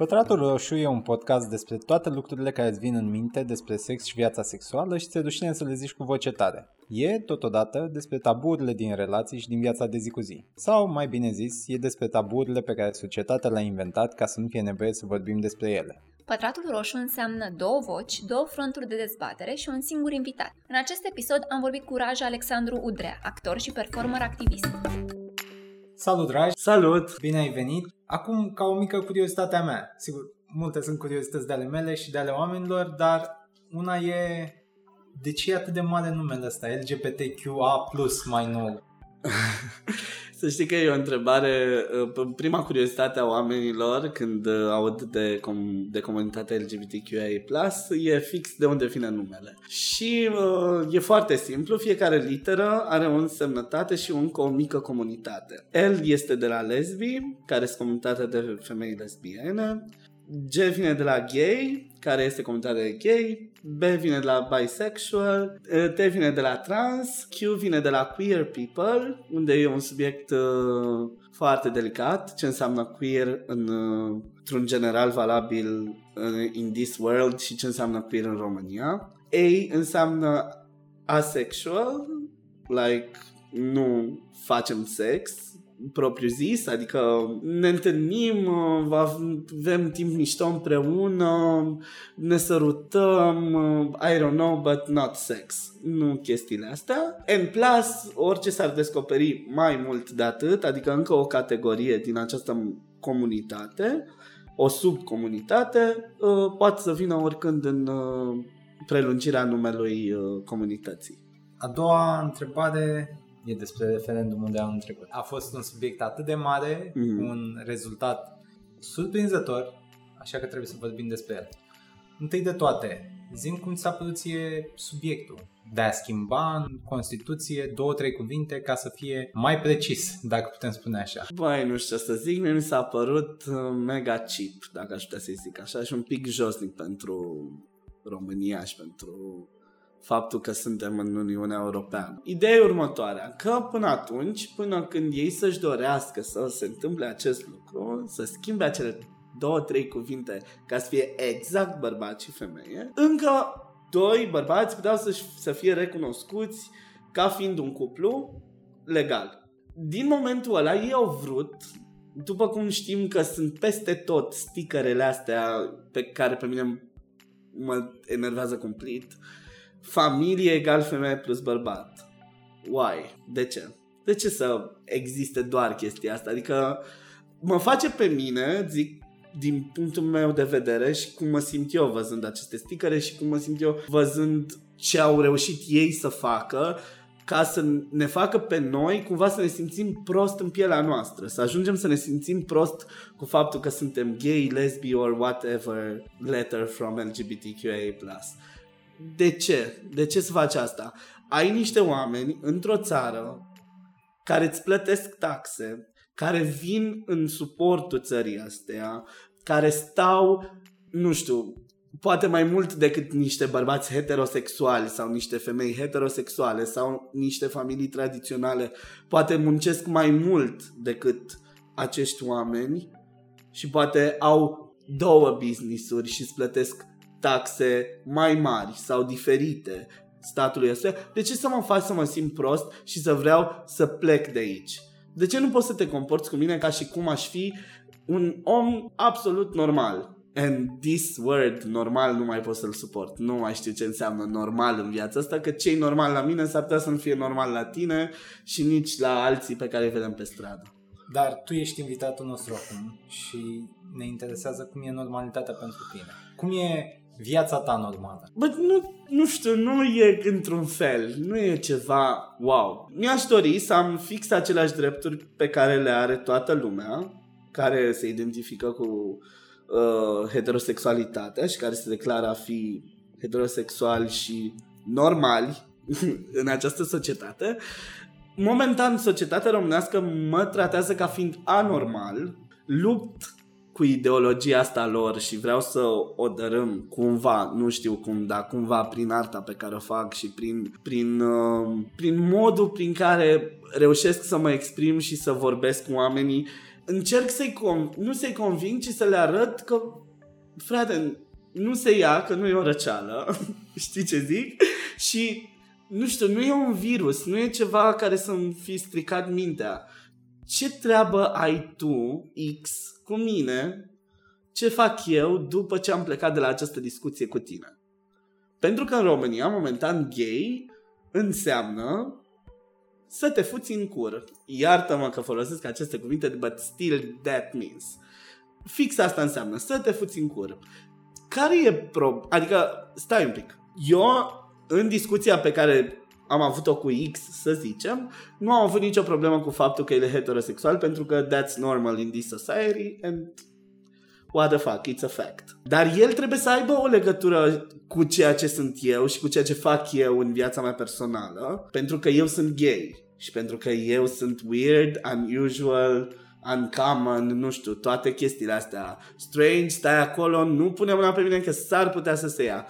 Pătratul Roșu e un podcast despre toate lucrurile care îți vin în minte despre sex și viața sexuală și ți rușine să le zici cu voce tare. E, totodată, despre taburile din relații și din viața de zi cu zi. Sau, mai bine zis, e despre taburile pe care societatea le-a inventat ca să nu fie nevoie să vorbim despre ele. Pătratul roșu înseamnă două voci, două fronturi de dezbatere și un singur invitat. În acest episod am vorbit cu Raja Alexandru Udrea, actor și performer activist. Salut, dragi! Salut! Bine ai venit! Acum, ca o mică curiozitate a mea, sigur, multe sunt curiozități de ale mele și de ale oamenilor, dar una e de ce e atât de mare numele ăsta, LGBTQA+, mai nou? Să știi că e o întrebare, uh, prima curiozitate a oamenilor când uh, aud de, com- de comunitatea LGBTQIA+, e fix de unde vine numele. Și uh, e foarte simplu, fiecare literă are o însemnătate și încă o mică comunitate. L este de la lesbi, care este comunitatea de femei lesbiene, G vine de la gay, care este comunitatea de gay, B vine de la bisexual, T vine de la trans, Q vine de la queer people, unde e un subiect uh, foarte delicat, ce înseamnă queer în, uh, într-un general valabil uh, in this world și ce înseamnă queer în România. A înseamnă asexual, like nu facem sex, propriu zis, adică ne întâlnim, avem timp mișto împreună, ne sărutăm, I don't know, but not sex. Nu chestiile astea. În plus, orice s-ar descoperi mai mult de atât, adică încă o categorie din această comunitate, o subcomunitate, uh, poate să vină oricând în uh, prelungirea numelui uh, comunității. A doua întrebare e despre referendumul de anul trecut. A fost un subiect atât de mare, mm. un rezultat surprinzător, așa că trebuie să vorbim despre el. Întâi de toate, zim cum ți-a părut ție subiectul de a schimba în Constituție două, trei cuvinte ca să fie mai precis, dacă putem spune așa. Băi, nu știu ce să zic, mie mi s-a părut uh, mega cheap, dacă aș putea să zic așa, și un pic josnic pentru România și pentru faptul că suntem în Uniunea Europeană. Ideea e următoarea, că până atunci, până când ei să-și dorească să se întâmple acest lucru, să schimbe acele două, trei cuvinte ca să fie exact bărbat și femeie, încă doi bărbați puteau să, să fie recunoscuți ca fiind un cuplu legal. Din momentul ăla ei au vrut după cum știm că sunt peste tot stickerele astea pe care pe mine mă enervează complet, familie egal femeie plus bărbat. Why? De ce? De ce să existe doar chestia asta? Adică mă face pe mine, zic, din punctul meu de vedere și cum mă simt eu văzând aceste sticăre și cum mă simt eu văzând ce au reușit ei să facă ca să ne facă pe noi cumva să ne simțim prost în pielea noastră, să ajungem să ne simțim prost cu faptul că suntem gay, lesbi or whatever letter from LGBTQIA+. De ce? De ce să faci asta? Ai niște oameni într-o țară care îți plătesc taxe, care vin în suportul țării astea, care stau, nu știu, poate mai mult decât niște bărbați heterosexuali sau niște femei heterosexuale sau niște familii tradiționale, poate muncesc mai mult decât acești oameni și poate au două business-uri și îți plătesc taxe mai mari sau diferite statului ăsta, de ce să mă fac să mă simt prost și să vreau să plec de aici? De ce nu poți să te comporți cu mine ca și cum aș fi un om absolut normal? And this word normal nu mai pot să-l suport. Nu mai știu ce înseamnă normal în viața asta, că ce normal la mine s-ar putea să nu fie normal la tine și nici la alții pe care îi vedem pe stradă. Dar tu ești invitatul nostru acum și ne interesează cum e normalitatea pentru tine. Cum e viața ta normală? Bă, nu, nu știu, nu e într-un fel, nu e ceva wow. Mi-aș dori să am fix aceleași drepturi pe care le are toată lumea, care se identifică cu uh, heterosexualitatea și care se declară a fi heterosexual și normali în această societate. Momentan, societatea românească mă tratează ca fiind anormal, lupt cu ideologia asta lor și vreau să o dărâm cumva, nu știu cum, dar cumva prin arta pe care o fac și prin, prin, uh, prin modul prin care reușesc să mă exprim și să vorbesc cu oamenii încerc să-i con- nu să-i conving, ci să le arăt că, frate, nu se ia, că nu e o răceală, știi ce zic? Și, nu știu, nu e un virus, nu e ceva care să-mi fi stricat mintea. Ce treabă ai tu, X, cu mine, ce fac eu după ce am plecat de la această discuție cu tine? Pentru că în România, momentan, gay înseamnă să te fuți în cur. Iartă-mă că folosesc aceste cuvinte, but still that means. Fix asta înseamnă, să te fuți în cur. Care e pro... Adică, stai un pic. Eu, în discuția pe care am avut-o cu X, să zicem, nu am avut nicio problemă cu faptul că el e heterosexual, pentru că that's normal in this society and what the fuck, it's a fact. Dar el trebuie să aibă o legătură cu ceea ce sunt eu și cu ceea ce fac eu în viața mea personală, pentru că eu sunt gay și pentru că eu sunt weird, unusual, uncommon, nu știu, toate chestiile astea. Strange, stai acolo, nu pune mâna pe mine că s-ar putea să se ia.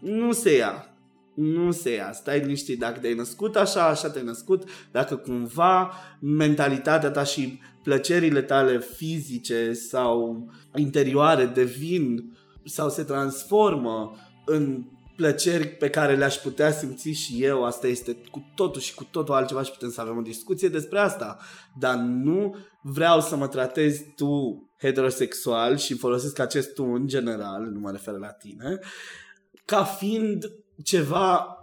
Nu se ia. Nu se ia. Stai liniștit. Dacă te-ai născut așa, așa te-ai născut. Dacă cumva mentalitatea ta și plăcerile tale fizice sau interioare devin sau se transformă în plăceri pe care le-aș putea simți și eu, asta este cu totul și cu totul altceva și putem să avem o discuție despre asta. Dar nu vreau să mă tratezi tu heterosexual și folosesc acest tu în general, nu mă refer la tine, ca fiind ceva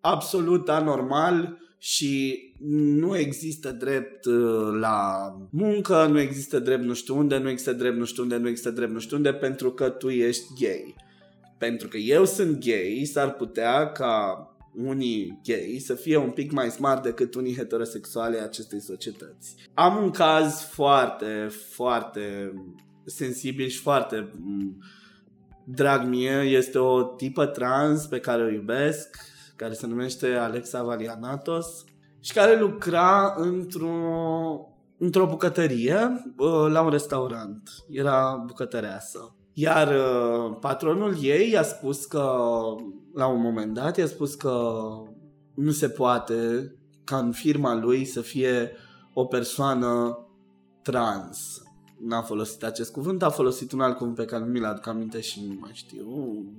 absolut anormal și nu există drept uh, la muncă, nu există drept nu știu unde, nu există drept nu știu unde, nu există drept nu știu unde pentru că tu ești gay. Pentru că eu sunt gay, s-ar putea ca unii gay să fie un pic mai smart decât unii heterosexuale acestei societăți. Am un caz foarte, foarte sensibil și foarte mm, drag mie. Este o tipă trans pe care o iubesc, care se numește Alexa Valianatos și care lucra într-o, într-o bucătărie uh, la un restaurant. Era bucătăreasă. Iar uh, patronul ei i-a spus că, la un moment dat, i-a spus că nu se poate ca în firma lui să fie o persoană trans. N-a folosit acest cuvânt, a folosit un alt cuvânt pe care nu mi-l aduc aminte și nu mai știu,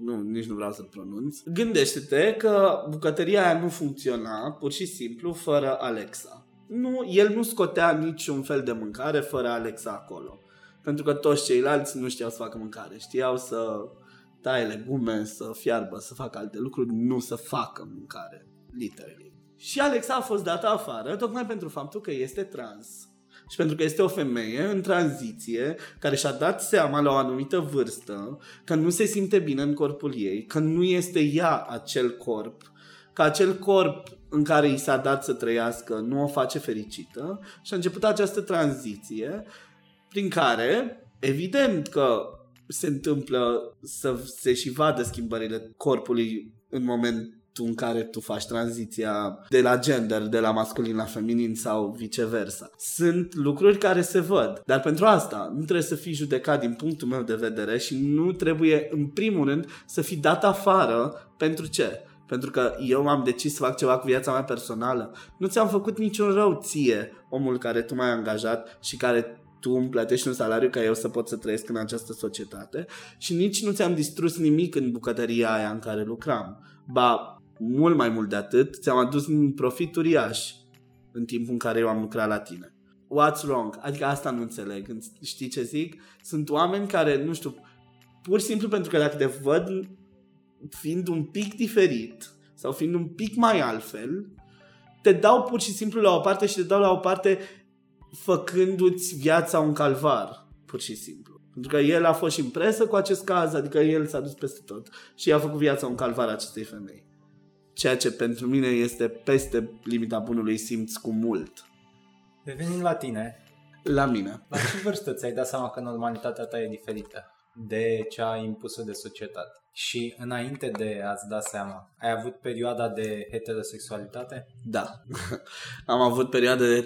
nu, nici nu vreau să-l pronunț. Gândește-te că bucătăria aia nu funcționa pur și simplu fără Alexa. Nu, el nu scotea niciun fel de mâncare fără Alexa acolo. Pentru că toți ceilalți nu știau să facă mâncare. Știau să taie legume, să fiarbă, să facă alte lucruri, nu să facă mâncare. Literally. Și Alexa a fost dată afară tocmai pentru faptul că este trans. Și pentru că este o femeie în tranziție care și-a dat seama la o anumită vârstă că nu se simte bine în corpul ei, că nu este ea acel corp, că acel corp în care i s-a dat să trăiască nu o face fericită și a început această tranziție prin care, evident că se întâmplă să se și vadă schimbările corpului în momentul în care tu faci tranziția de la gender, de la masculin la feminin sau viceversa. Sunt lucruri care se văd, dar pentru asta nu trebuie să fii judecat din punctul meu de vedere și nu trebuie, în primul rând, să fii dat afară pentru ce? pentru că eu m-am decis să fac ceva cu viața mea personală. Nu ți-am făcut niciun rău ție, omul care tu m-ai angajat și care tu îmi plătești un salariu ca eu să pot să trăiesc în această societate și nici nu ți-am distrus nimic în bucătăria aia în care lucram. Ba, mult mai mult de atât, ți-am adus un profit uriaș în timpul în care eu am lucrat la tine. What's wrong? Adică asta nu înțeleg. Știi ce zic? Sunt oameni care, nu știu, pur și simplu pentru că dacă te văd fiind un pic diferit sau fiind un pic mai altfel, te dau pur și simplu la o parte și te dau la o parte făcându-ți viața un calvar, pur și simplu. Pentru că el a fost și în presă cu acest caz, adică el s-a dus peste tot și a făcut viața un calvar acestei femei. Ceea ce pentru mine este peste limita bunului simț cu mult. Revenind la tine. La mine. La ce vârstă ți-ai dat seama că normalitatea ta e diferită de cea impusă de societate? Și înainte de a-ți da seama, ai avut perioada de heterosexualitate? Da. Am avut perioada de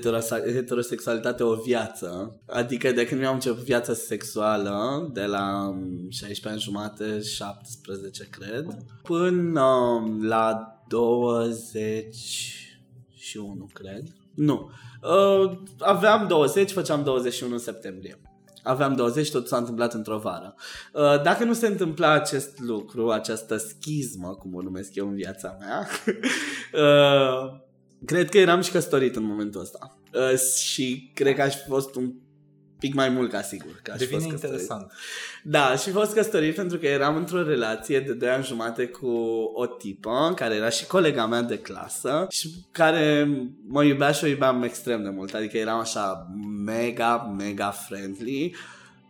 heterosexualitate o viață. Adică de când mi-am început viața sexuală, de la 16 ani jumate, 17 cred, până um, la 21 cred. Nu. Uh, aveam 20, făceam 21 septembrie. Aveam 20, tot s-a întâmplat într-o vară. Uh, dacă nu se întâmpla acest lucru, această schismă, cum o numesc eu în viața mea, uh, cred că eram și căsătorit în momentul ăsta. Uh, și cred că aș fi fost un pic mai mult ca sigur. Că aș Devine fost interesant. Da, și fost căsătorit pentru că eram într-o relație de 2 ani jumate cu o tipă care era și colega mea de clasă și care mă iubea și o iubeam extrem de mult. Adică eram așa mega, mega friendly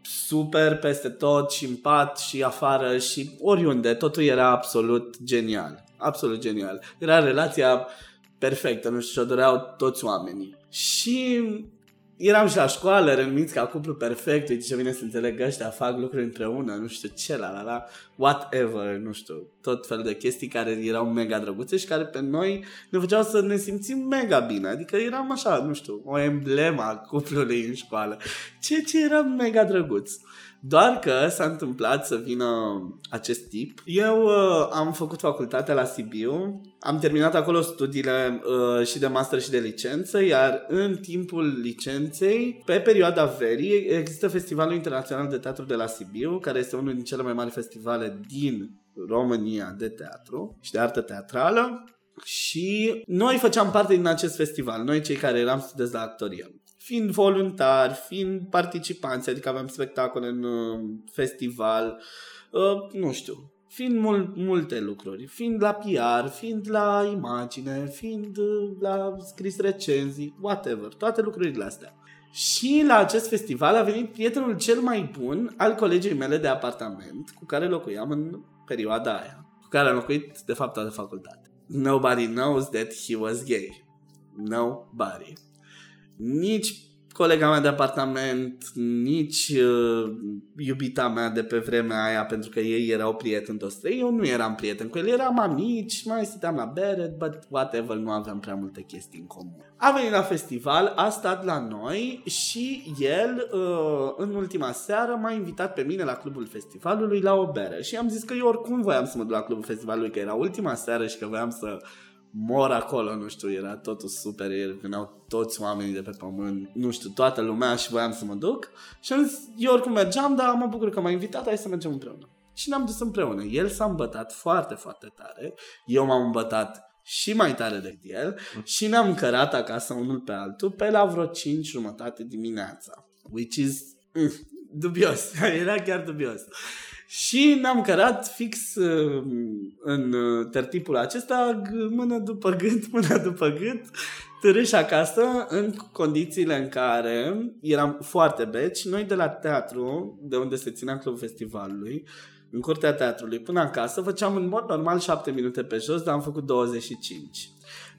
super peste tot și în pat și afară și oriunde. Totul era absolut genial. Absolut genial. Era relația perfectă, nu știu, și-o doreau toți oamenii. Și eram și la școală, renumiți ca cuplu perfect, uite ce bine să înțeleg ăștia, fac lucruri împreună, nu știu ce, la la la, whatever, nu știu, tot fel de chestii care erau mega drăguțe și care pe noi ne făceau să ne simțim mega bine, adică eram așa, nu știu, o emblemă a cuplului în școală, ceea ce era mega drăguț. Doar că s-a întâmplat să vină acest tip. Eu uh, am făcut facultatea la Sibiu, am terminat acolo studiile uh, și de master și de licență, iar în timpul licenței, pe perioada verii, există Festivalul Internațional de Teatru de la Sibiu, care este unul din cele mai mari festivale din România de teatru și de artă teatrală. Și noi făceam parte din acest festival, noi cei care eram studenți la actorie fiind voluntari, fiind participanți, adică aveam spectacole în uh, festival, uh, nu știu, fiind mul- multe lucruri, fiind la PR, fiind la imagine, fiind uh, la scris recenzii, whatever, toate lucrurile astea. Și la acest festival a venit prietenul cel mai bun al colegii mele de apartament cu care locuiam în perioada aia, cu care am locuit de fapt toată facultate. Nobody knows that he was gay. Nobody nici colega mea de apartament, nici uh, iubita mea de pe vremea aia, pentru că ei erau prieteni toți trei, eu nu eram prieten cu el, eram amici, mai stăteam la bere, but whatever, nu aveam prea multe chestii în comun. A venit la festival, a stat la noi și el, uh, în ultima seară, m-a invitat pe mine la clubul festivalului la o bere și am zis că eu oricum voiam să mă duc la clubul festivalului, că era ultima seară și că voiam să mor acolo, nu știu, era totul super, veneau toți oamenii de pe pământ, nu știu, toată lumea și voiam să mă duc și am zis, eu oricum mergeam, dar mă bucur că m-a invitat, hai să mergem împreună. Și ne-am dus împreună. El s-a îmbătat foarte, foarte tare, eu m-am îmbătat și mai tare decât el și ne-am cărat acasă unul pe altul pe la vreo 5 jumătate dimineața. Which is mm, dubios. Era chiar dubios. Și ne-am cărat fix uh, în uh, tertipul acesta, mână după gât, mână după gât, târâși acasă în condițiile în care eram foarte beci. Noi de la teatru, de unde se ținea clubul festivalului, în curtea teatrului până acasă, făceam în mod normal 7 minute pe jos, dar am făcut 25.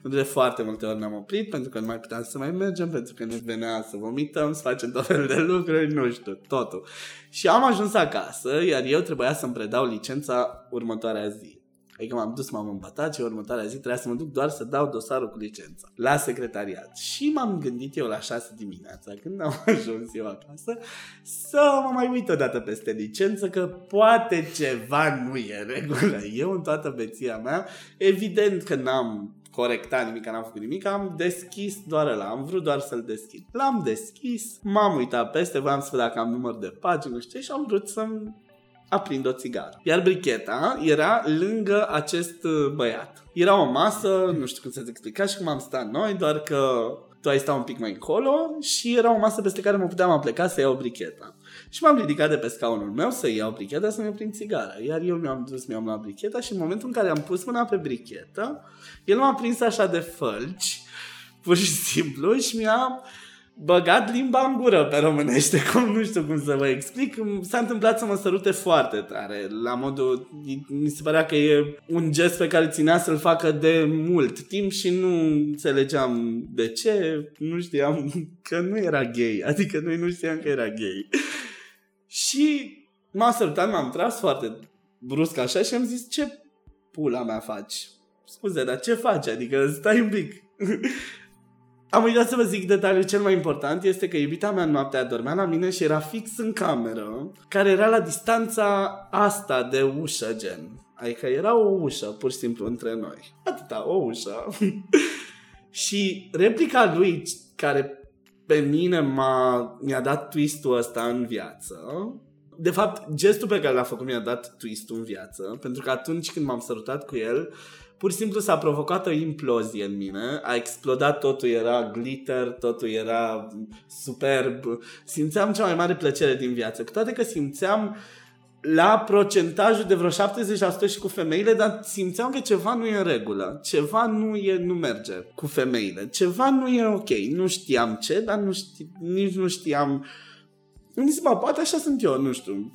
De foarte multe ori ne-am oprit pentru că nu mai puteam să mai mergem, pentru că ne venea să vomităm, să facem tot felul de lucruri, nu știu, totul. Și am ajuns acasă, iar eu trebuia să-mi predau licența următoarea zi. Adică m-am dus, m-am îmbătat și următoarea zi trebuia să mă duc doar să dau dosarul cu licența la secretariat. Și m-am gândit eu la 6 dimineața, când am ajuns eu acasă, să mă mai uit o dată peste licență, că poate ceva nu e în regulă. Eu în toată beția mea, evident că n-am corectat nimic, n-am făcut nimic, am deschis doar ăla, am vrut doar să-l deschid. L-am deschis, m-am uitat peste, voiam să văd dacă am număr de pagini, nu știu și am vrut să-mi aprind o țigară. Iar bricheta era lângă acest uh, băiat. Era o masă, nu știu cum să-ți explica și cum am stat noi, doar că tu ai stat un pic mai încolo și era o masă peste care mă puteam apleca să iau bricheta. Și m-am ridicat de pe scaunul meu să iau bricheta să-mi aprind țigara. Iar eu mi-am dus, mi-am luat bricheta și în momentul în care am pus mâna pe brichetă, el m-a prins așa de fălci, pur și simplu, și mi-a băgat limba în gură pe românește, cum nu știu cum să vă explic. S-a întâmplat să mă sărute foarte tare, la modul, mi se părea că e un gest pe care ținea să-l facă de mult timp și nu înțelegeam de ce, nu știam că nu era gay, adică noi nu știam că era gay. Și m-a sărutat, m-am tras foarte brusc așa și am zis, ce pula mea faci? Scuze, dar ce faci? Adică stai un pic. Am uitat să vă zic detaliul cel mai important este că iubita mea noaptea dormea la mine și era fix în cameră, care era la distanța asta de ușă, gen. Adică era o ușă, pur și simplu, între noi. Atâta, o ușă. Și replica lui care pe mine m-a, mi-a dat twist-ul ăsta în viață, de fapt, gestul pe care l-a făcut mi-a dat twist în viață, pentru că atunci când m-am sărutat cu el, pur și simplu s-a provocat o implozie în mine, a explodat totul, era glitter, totul era superb, simțeam cea mai mare plăcere din viață, cu toate că simțeam la procentajul de vreo 70% și cu femeile, dar simțeam că ceva nu e în regulă, ceva nu, e, nu merge cu femeile, ceva nu e ok, nu știam ce, dar nu ști, nici nu știam îmi zis, bă, poate așa sunt eu, nu știu.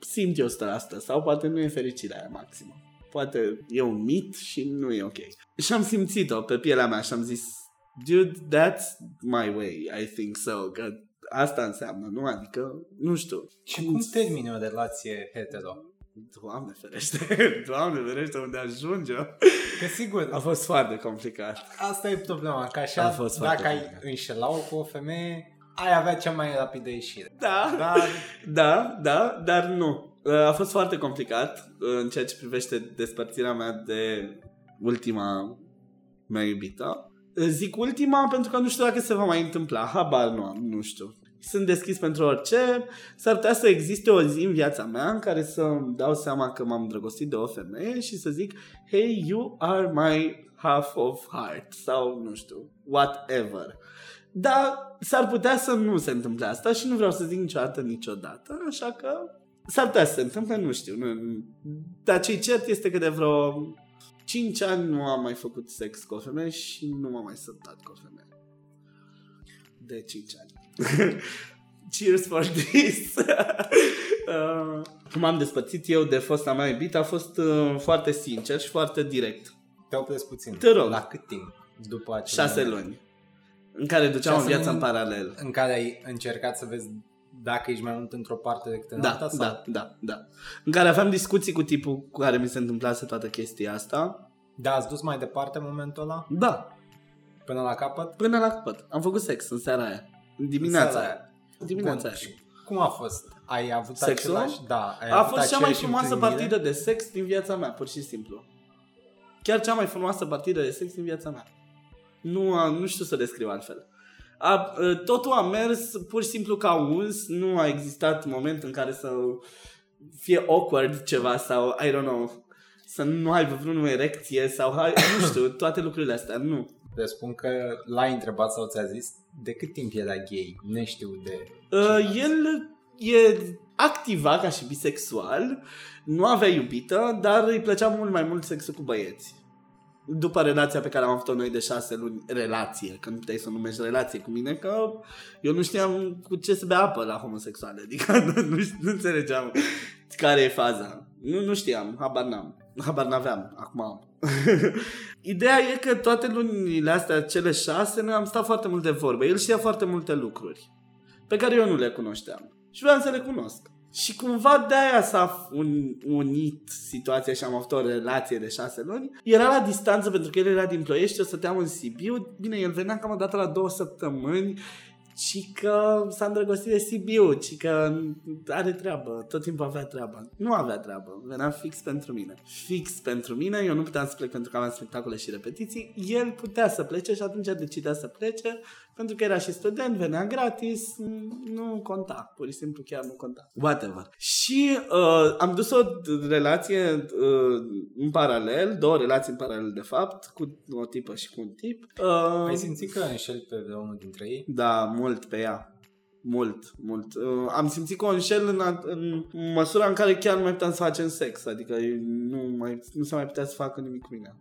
Simt eu asta, asta sau poate nu e fericirea aia maximă. Poate e un mit și nu e ok. Și am simțit-o pe pielea mea și am zis, dude, that's my way, I think so. Că asta înseamnă, nu? Adică, nu știu. Și cum termini o relație hetero? Doamne ferește, Doamne ferește unde ajunge. Că sigur. A fost foarte complicat. Asta e problema, că așa, A fost dacă ai înșelau cu o femeie, ai avea cea mai rapidă ieșire. Da, dar... da, da, dar nu. A fost foarte complicat în ceea ce privește despărțirea mea de ultima mea iubită. Zic ultima pentru că nu știu dacă se va mai întâmpla. Habar nu am, nu știu. Sunt deschis pentru orice. S-ar putea să existe o zi în viața mea în care să dau seama că m-am drăgostit de o femeie și să zic Hey, you are my half of heart sau nu știu, whatever. Dar s-ar putea să nu se întâmple asta și nu vreau să zic niciodată, niciodată, așa că s-ar putea să se întâmple, nu știu. Nu, dar ce cert este că de vreo 5 ani nu am mai făcut sex cu o femeie și nu m-am mai săptat cu o femeie. De 5 ani. Cheers for this! uh, cum am despărțit eu de fosta mea iubită a fost uh, foarte sincer și foarte direct. Te opresc puțin. Te rog. La cât timp? După acel 6 luni. În care duceam o viață în paralel. În care ai încercat să vezi dacă ești mai mult într-o parte decât în da, alta? Sau? Da, da, da. În care aveam discuții cu tipul cu care mi se întâmplase toată chestia asta. Da, ați dus mai departe momentul ăla? Da. Până la capăt? Până la capăt. Am făcut sex în seara aia. În dimineața în aia. Dimineața Bun. aia. cum a fost? Ai avut Sexul? același? Da. Ai a avut fost cea mai frumoasă partidă de sex din viața mea, pur și simplu. Chiar cea mai frumoasă partidă de sex din viața mea. Nu, nu știu să descriu altfel. A, totul a mers pur și simplu ca uns, nu a existat moment în care să fie awkward ceva sau, I don't know, să nu ai vreo erecție sau, nu știu, toate lucrurile astea, nu. Te spun că l-ai întrebat sau ți-a zis de cât timp era gay, neștiu de... Uh, el e activa ca și bisexual, nu avea iubită, dar îi plăcea mult mai mult sexul cu băieți după relația pe care am avut-o noi de șase luni, relație, că nu puteai să o numești relație cu mine, că eu nu știam cu ce să bea apă la homosexuale, adică nu, nu, nu înțelegeam care e faza. Nu, nu știam, habar n-am. Habar n-aveam, acum am. Ideea e că toate lunile astea, cele șase, noi am stat foarte mult de vorbe. El știa foarte multe lucruri pe care eu nu le cunoșteam. Și vreau să le cunosc. Și cumva de aia s-a un, unit situația și am avut o relație de șase luni. Era la distanță pentru că el era din Ploiești, eu stăteam în Sibiu. Bine, el venea cam o dată la două săptămâni ci că s-a îndrăgostit de Sibiu, ci că are treabă, tot timpul avea treabă. Nu avea treabă, venea fix pentru mine. Fix pentru mine, eu nu puteam să plec pentru că aveam spectacole și repetiții, el putea să plece și atunci decidea să plece pentru că era și student, venea gratis, nu conta, pur și simplu chiar nu conta. Whatever. Și uh, am dus o relație uh, în paralel, două relații în paralel de fapt, cu o tipă și cu un tip. Uh, Ai simțit că înșel pe unul dintre ei? Da, mult pe ea. Mult, mult. Uh, am simțit că o înșel în, în măsura în care chiar nu mai puteam să facem sex, adică nu, mai, nu se mai putea să facă nimic cu mine.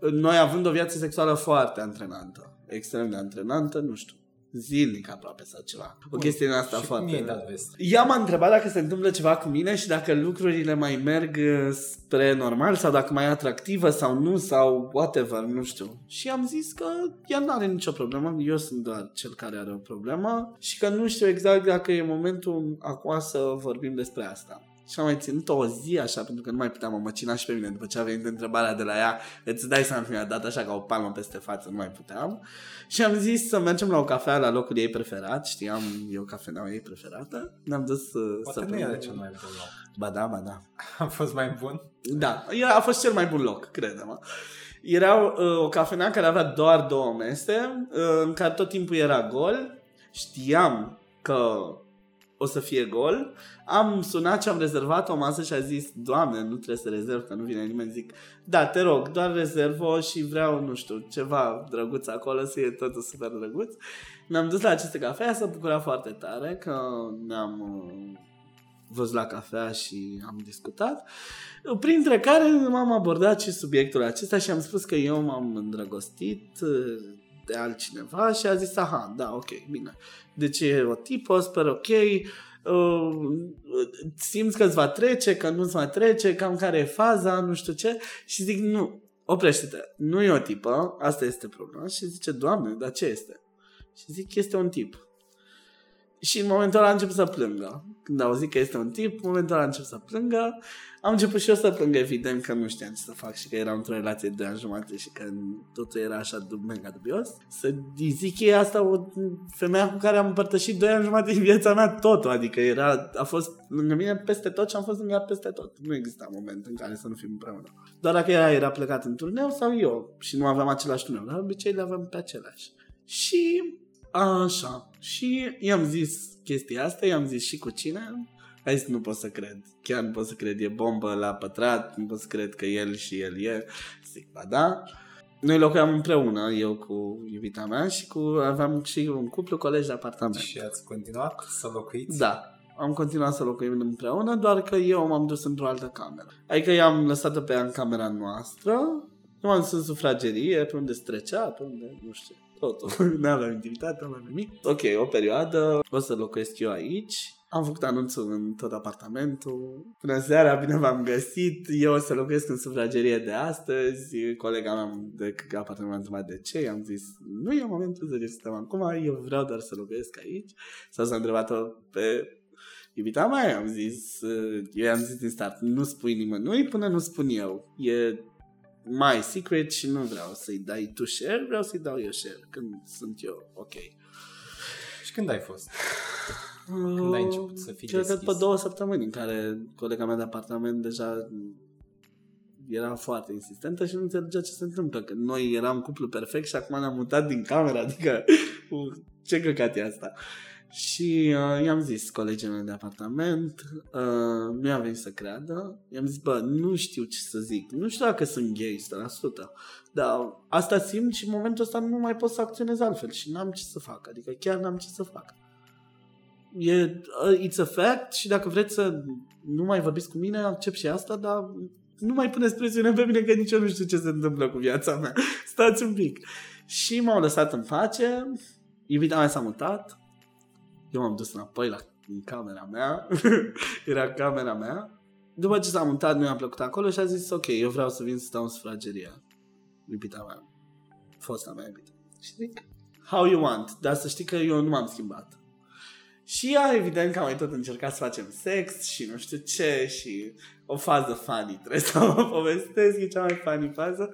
Noi având o viață sexuală foarte antrenantă extrem de antrenantă, nu știu, zilnic aproape sau ceva. O chestie în asta și foarte... Cum dat vest? Ea m-a întrebat dacă se întâmplă ceva cu mine și dacă lucrurile mai merg uh, spre normal sau dacă mai e atractivă sau nu sau whatever, nu știu. Și am zis că ea nu are nicio problemă, eu sunt doar cel care are o problemă și că nu știu exact dacă e momentul acum să vorbim despre asta. Și am mai ținut o zi așa, pentru că nu mai puteam mă măcina și pe mine după ce a venit întrebarea de la ea. Îți dai seama că mi-a dat așa ca o palmă peste față, nu mai puteam. Și am zis să mergem la o cafea la locul ei preferat. Știam eu cafeneaua ei preferată. Ne-am dus uh, Poate să nu era cel mai bun loc. Ba da, ba da. A fost mai bun? Da, a fost cel mai bun loc, crede-mă. Era uh, o cafenea care avea doar două mese, uh, în care tot timpul era gol. Știam că o să fie gol. Am sunat și am rezervat o masă și a zis, Doamne, nu trebuie să rezerv, că nu vine nimeni. Zic, da, te rog, doar rezervă și vreau, nu știu, ceva drăguț acolo, să fie totul super drăguț. Ne-am dus la aceste cafea, s-a bucurat foarte tare că ne-am uh, văzut la cafea și am discutat. Printre care m-am abordat și subiectul acesta și am spus că eu m-am îndrăgostit uh, de altcineva și a zis, aha, da, ok, bine. Deci e o tipă, sper ok, uh, simți că îți va trece, că nu îți va trece, cam care e faza, nu știu ce. Și zic, nu, oprește-te, nu e o tipă, asta este problema. Și zice, doamne, dar ce este? Și zic, este un tip. Și în momentul ăla a început să plângă. Când au zis că este un tip, în momentul ăla a început să plângă. Am început și eu să plâng, evident, că nu știam ce să fac și că eram într-o relație de ani jumate și că totul era așa mega dubios. Să zic e asta o femeie cu care am împărtășit doi ani jumate din viața mea totul, adică era, a fost lângă mine peste tot și am fost lângă ea peste tot. Nu exista moment în care să nu fim împreună. Doar dacă ea era plecat în turneu sau eu și nu aveam același turneu, dar obicei le aveam pe același. Și Așa. Și i-am zis chestia asta, i-am zis și cu cine. A zis, nu pot să cred. Chiar nu pot să cred. E bombă la pătrat, nu pot să cred că el și el e. Zic, ba da. Noi locuiam împreună, eu cu iubita mea și cu, aveam și un cuplu colegi de apartament. Și ați continuat să locuiți? Da. Am continuat să locuim împreună, doar că eu m-am dus într-o altă cameră. Adică i-am lăsat pe ea în camera noastră, eu m-am dus în sufragerie, pe unde strecea, pe unde, nu știu totul. nu aveam intimitate, nu aveam nimic. Ok, o perioadă, o să locuiesc eu aici. Am făcut anunțul în tot apartamentul. Până seara, bine v-am găsit. Eu o să locuiesc în sufragerie de astăzi. Colega mea de apartament m-a întrebat de ce. I-am zis, nu e momentul să discutăm acum, eu vreau doar să locuiesc aici. Sau s-a întrebat-o pe iubita mea, am zis, eu i-am zis din start, nu spui nimănui până nu spun eu. E my secret și nu vreau să-i dai tu share, vreau să-i dau eu share când sunt eu ok. Și când ai fost? Când ai început să fii Cred că pe două săptămâni în care colega mea de apartament deja era foarte insistentă și nu înțelegea ce se întâmplă. Că noi eram cuplu perfect și acum ne-am mutat din camera, adică ce căcat e asta. Uh, și uh, i-am zis colegii de apartament, uh, nu i-am venit să creadă, i-am zis, bă, nu știu ce să zic, nu știu dacă sunt gay 100%, dar asta simt și în momentul ăsta nu mai pot să acționez altfel și n-am ce să fac, adică chiar n-am ce să fac. E, uh, it's a fact și dacă vreți să nu mai vorbiți cu mine, accept și asta, dar nu mai puneți presiune pe mine că nici eu nu știu ce se întâmplă cu viața mea. Stați un pic. Și m-au lăsat în pace, iubita mea s-a mutat, eu m-am dus înapoi la în camera mea, era camera mea. După ce s-a mutat, nu i-a plăcut acolo și a zis, ok, eu vreau să vin să stau în sufrageria. Iubita mea, fosta mea iubită. Și zic, how you want, dar să știi că eu nu m-am schimbat. Și ea, evident, că am mai tot încercat să facem sex și nu știu ce și o fază funny, trebuie să vă povestesc, e cea mai funny fază.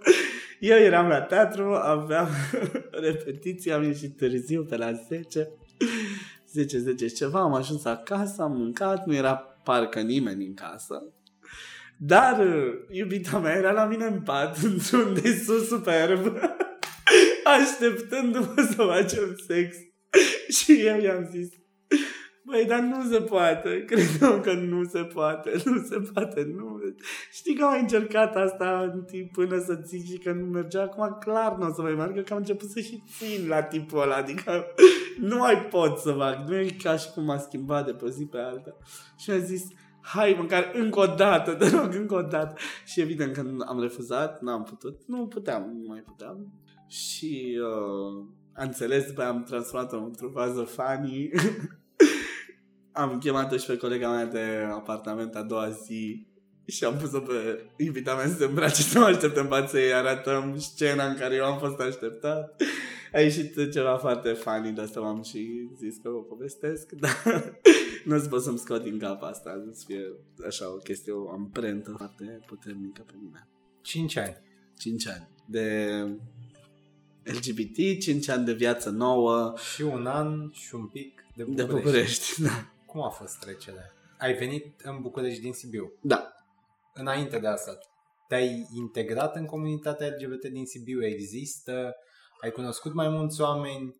Eu eram la teatru, aveam repetiție, am ieșit târziu pe la 10 10, 10 ceva, am ajuns acasă, am mâncat, nu era parcă nimeni în casă. Dar uh, iubita mea era la mine în pat, într-un desus superb, așteptându-mă să facem sex. Și eu i-am zis, Băi, dar nu se poate. Cred că nu se poate. Nu se poate. Nu. Știi că am încercat asta în timp până să zic și că nu mergea. Acum clar nu o să mai meargă că am început să și țin la tipul ăla. Adică nu mai pot să fac. Nu e ca și cum m-a schimbat de pe zi pe alta. Și mi-a zis, hai măcar încă o dată, te rog, încă o dată. Și evident că am refuzat, n-am putut. Nu puteam, nu mai puteam. Și uh, am înțeles, după am transformat-o într-o fază funny. am chemat-o și pe colega mea de apartament a doua zi și am pus-o pe iubita mea să se îmbrace să mă așteptăm față să-i arătăm scena în care eu am fost așteptat. A ieșit ceva foarte funny, de asta m-am și zis că o povestesc, dar nu o pot să-mi scot din cap asta, să fie așa o chestie, o amprentă foarte puternică pe mine. 5 ani. 5 ani. De LGBT, 5 ani de viață nouă. Și un an și un pic de București. De București, da. Cum a fost trecerea? Ai venit în București din Sibiu? Da. Înainte de asta, te-ai integrat în comunitatea LGBT din Sibiu? Există? Ai cunoscut mai mulți oameni?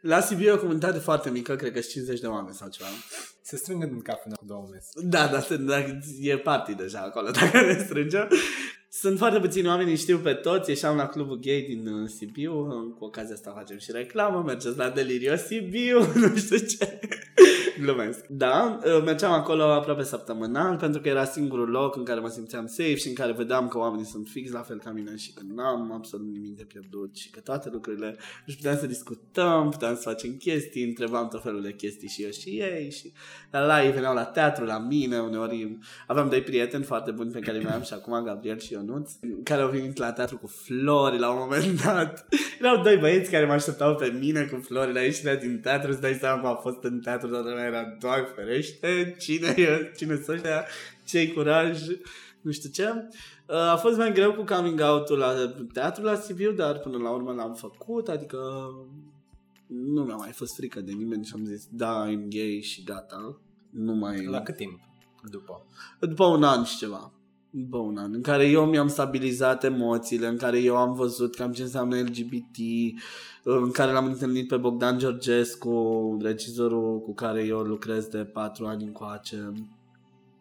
La Sibiu e o comunitate foarte mică, cred că 50 de oameni sau ceva. Se strâng în cafenea cu două mese. Da, da, da, e party deja acolo, dacă ne strângem. Sunt foarte puțini oameni, știu pe toți, ieșeam la clubul gay din uh, Sibiu, cu ocazia asta facem și reclamă, mergeți la Delirio Sibiu, nu știu ce. Glumesc. Da, uh, mergeam acolo aproape săptămânal pentru că era singurul loc în care mă simțeam safe și în care vedeam că oamenii sunt fix la fel ca mine și că n-am absolut nimic de pierdut și că toate lucrurile și puteam să discutăm, puteam să facem chestii, întrebam tot felul de chestii și eu și ei și la la ei veneau la teatru, la mine, uneori aveam doi prieteni foarte buni pe care mai am și acum, Gabriel și Ionuț, care au venit la teatru cu flori la un moment dat. Erau doi băieți care mă așteptau pe mine cu flori la ieșirea din teatru, îți dai seama că a fost în teatru toată lumea era, Doamne ferește, cine e, cine sunt ăștia, ce curaj, nu știu ce. Uh, a fost mai greu cu coming out-ul la teatru la Sibiu, dar până la urmă l-am făcut, adică nu mi-a mai fost frică de nimeni și am zis, da, I'm gay și gata. Nu mai... La cât timp după? După un an și ceva. După un an, în care eu mi-am stabilizat emoțiile, în care eu am văzut cam ce înseamnă LGBT, în care l-am întâlnit pe Bogdan Georgescu, regizorul cu care eu lucrez de patru ani încoace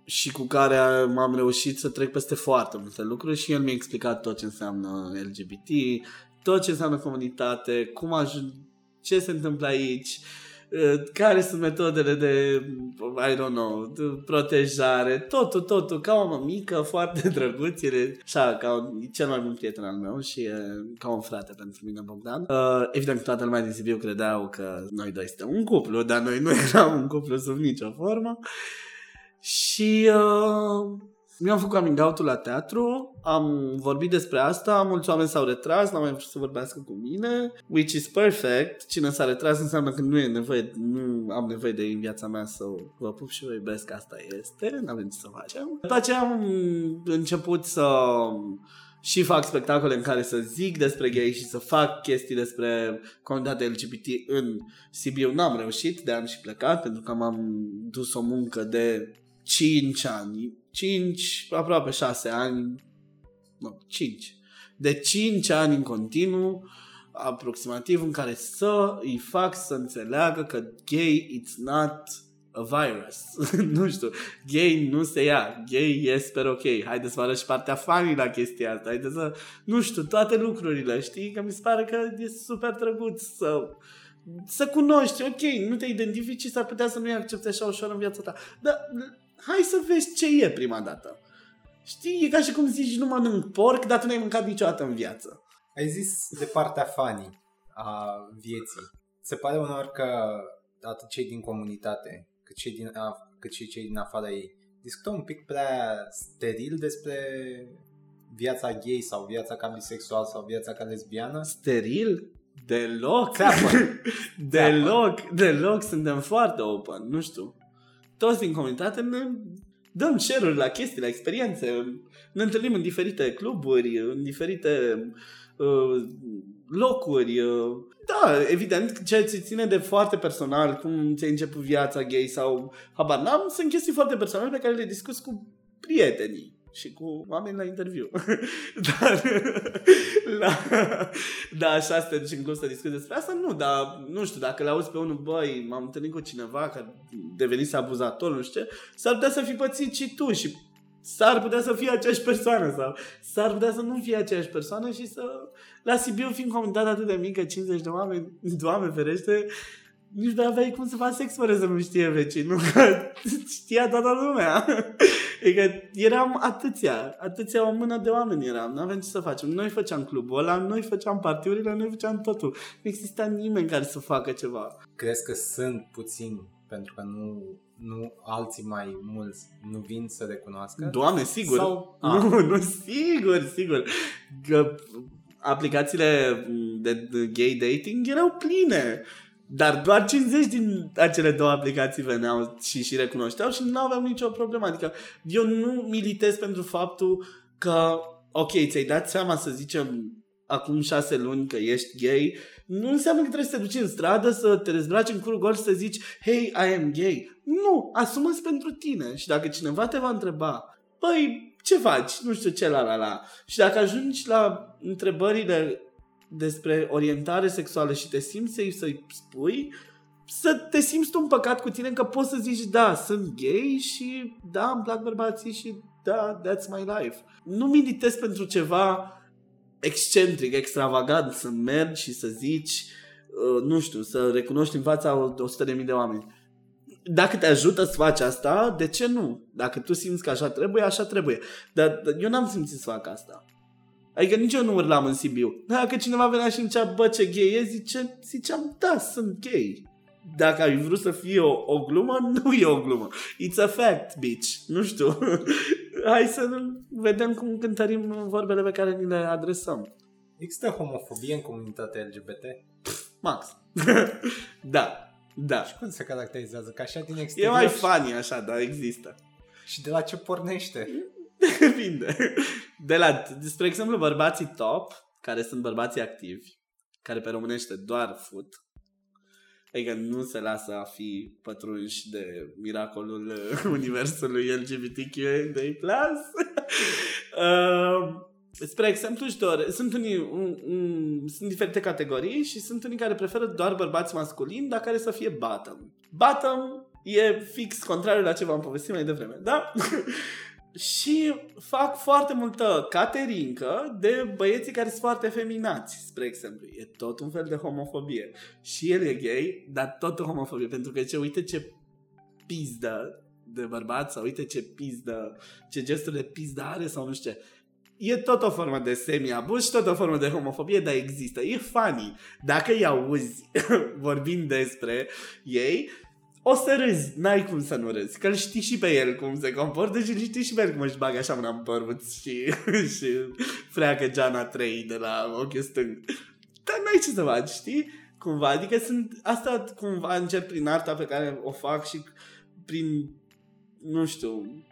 și cu care m-am reușit să trec peste foarte multe lucruri și el mi-a explicat tot ce înseamnă LGBT, tot ce înseamnă comunitate, cum ajung, ce se întâmplă aici, care sunt metodele de, I don't know, de protejare, totul, totul, ca o mămică foarte drăguț, el așa, ca un, cel mai bun prieten al meu și e ca un frate pentru mine, Bogdan. Uh, evident, toată lumea din Sibiu credeau că noi doi suntem un cuplu, dar noi nu eram un cuplu sub nicio formă. Și uh, mi-am făcut coming out la teatru, am vorbit despre asta, mulți oameni s-au retras, n-au mai vrut să vorbească cu mine, which is perfect. Cine s-a retras înseamnă că nu e nevoie, nu am nevoie de în viața mea să vă pup și vă iubesc, asta este, n-avem ce să facem. După aceea am început să și fac spectacole în care să zic despre gay și să fac chestii despre comunitatea LGBT în Sibiu. N-am reușit, de am și plecat, pentru că m-am dus o muncă de 5 ani. 5, aproape 6 ani, nu, 5, de 5 ani în continuu, aproximativ, în care să îi fac să înțeleagă că gay it's not a virus. nu știu, gay nu se ia, gay e super ok, haideți să vă și partea funny la chestia asta, haideți să, nu știu, toate lucrurile, știi, că mi se pare că e super drăguț să să cunoști, ok, nu te identifici, s-ar putea să nu-i accepte așa ușor în viața ta. Dar hai să vezi ce e prima dată. Știi, e ca și cum zici nu mănânc porc, dar tu n-ai mâncat niciodată în viață. Ai zis de partea funny a vieții. Se pare unor că atât cei din comunitate, cât, cei din, cât și cei din afara ei, discută un pic prea steril despre viața gay sau viața ca bisexual sau viața ca lesbiană. Steril? Deloc. deloc, deloc. Suntem foarte open, nu știu toți din comunitate ne dăm share la chestii, la experiențe. Ne întâlnim în diferite cluburi, în diferite uh, locuri. Uh. Da, evident, ceea ce ține de foarte personal, cum ți-ai început viața gay sau habar n-am, sunt chestii foarte personale pe care le discuți cu prietenii și cu oameni la interviu. dar, la, da, așa să te duci în club să discuți despre asta, nu, dar nu știu, dacă l-auzi pe unul, băi, m-am întâlnit cu cineva care devenise abuzator, nu știu ce, s-ar putea să fi pățit și tu și s-ar putea să fie aceeași persoană sau s-ar putea să nu fie aceeași persoană și să la Sibiu fiind comunitate atât de mică, 50 de oameni, Doamne ferește, nici nu aveai cum să faci sex fără să nu știe vecinul, că știa toată lumea. Adică eram atâția, atâția o mână de oameni eram, nu aveam ce să facem. Noi făceam clubul ăla, noi făceam partiurile, noi făceam totul. Nu exista nimeni care să facă ceva. Crezi că sunt puțini pentru că nu, nu alții mai mulți nu vin să recunoască? Doamne, sigur. Sau, nu, nu, sigur, sigur. Că aplicațiile de gay dating erau pline. Dar doar 50 din acele două aplicații veneau și, și recunoșteau și nu aveam nicio problemă. Adică eu nu militez pentru faptul că, ok, ți-ai dat seama să zicem acum șase luni că ești gay, nu înseamnă că trebuie să te duci în stradă, să te dezbraci în curul gol și să zici, hey, I am gay. Nu, asumă pentru tine. Și dacă cineva te va întreba, băi, ce faci? Nu știu ce, la la la. Și dacă ajungi la întrebările despre orientare sexuală și te simți să-i, să-i spui, să te simți tu împăcat cu tine că poți să zici da, sunt gay și da, îmi plac bărbații și da, that's my life. Nu militez pentru ceva excentric, extravagant, să mergi și să zici, uh, nu știu, să recunoști în fața 100.000 de oameni. Dacă te ajută să faci asta, de ce nu? Dacă tu simți că așa trebuie, așa trebuie. Dar eu n-am simțit să fac asta. Adică nici eu nu urlam în Sibiu. Dacă cineva venea și îmi zicea, bă, ce gay e, zice, ziceam, da, sunt gay. Dacă ai vrut să fie o, o glumă, nu e o glumă. It's a fact, bitch. Nu știu. Hai să vedem cum cântărim vorbele pe care ni le adresăm. Există homofobie în comunitatea LGBT? Max. da. Da. Și cum se caracterizează? Ca așa din exterior? E mai funny așa, dar există. Și de la ce pornește? Depinde. De la, spre exemplu, bărbații top, care sunt bărbații activi, care pe românește doar fut, adică nu se lasă a fi pătrunși de miracolul universului LGBTQA+. uh, spre exemplu, își dore, sunt, unii, un, un, sunt diferite categorii și sunt unii care preferă doar bărbați masculini, dar care să fie bottom. Bottom e fix contrariul la ce v-am povestit mai devreme, da? Și fac foarte multă caterincă de băieții care sunt foarte feminați, spre exemplu. E tot un fel de homofobie. Și el e gay, dar tot o homofobie, pentru că ce uite ce pizdă de bărbat sau uite ce pizdă, ce gesturi de pizdă are sau nu știu ce. E tot o formă de semi-abuz și tot o formă de homofobie, dar există. E funny. Dacă îi auzi vorbind despre ei, o să râzi, n-ai cum să nu râzi, că îl știi și pe el cum se comportă și îl știi și pe el cum își bagă așa mâna în părbuț și, și freacă geana 3 de la ochiul stâng. Dar n-ai ce să faci, știi? Cumva, adică sunt, asta cumva încep prin arta pe care o fac și prin, nu știu,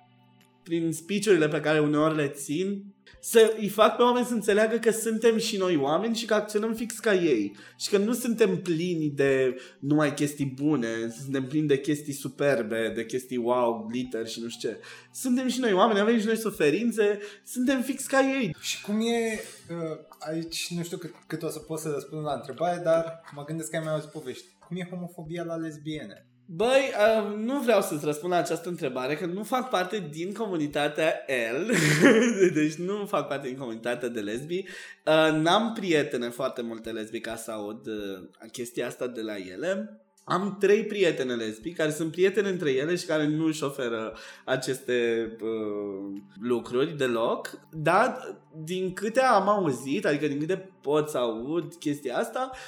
prin speech pe care uneori le țin, să îi fac pe oameni să înțeleagă că suntem și noi oameni și că acționăm fix ca ei. Și că nu suntem plini de numai chestii bune, suntem plini de chestii superbe, de chestii wow, glitter și nu știu ce. Suntem și noi oameni, avem și noi suferințe, suntem fix ca ei. Și cum e, uh, aici nu știu cât, cât o să pot să răspund la întrebare, dar mă gândesc că ai mai auzit povești. Cum e homofobia la lesbiene? Băi, uh, nu vreau să-ți răspund la această întrebare, că nu fac parte din comunitatea L, deci nu fac parte din comunitatea de lesbi. Uh, n-am prietene foarte multe lesbi ca să aud uh, chestia asta de la ele. Am trei prietene lesbi care sunt prietene între ele și care nu își oferă aceste uh, lucruri deloc, dar din câte am auzit, adică din câte pot să aud chestia asta, uh,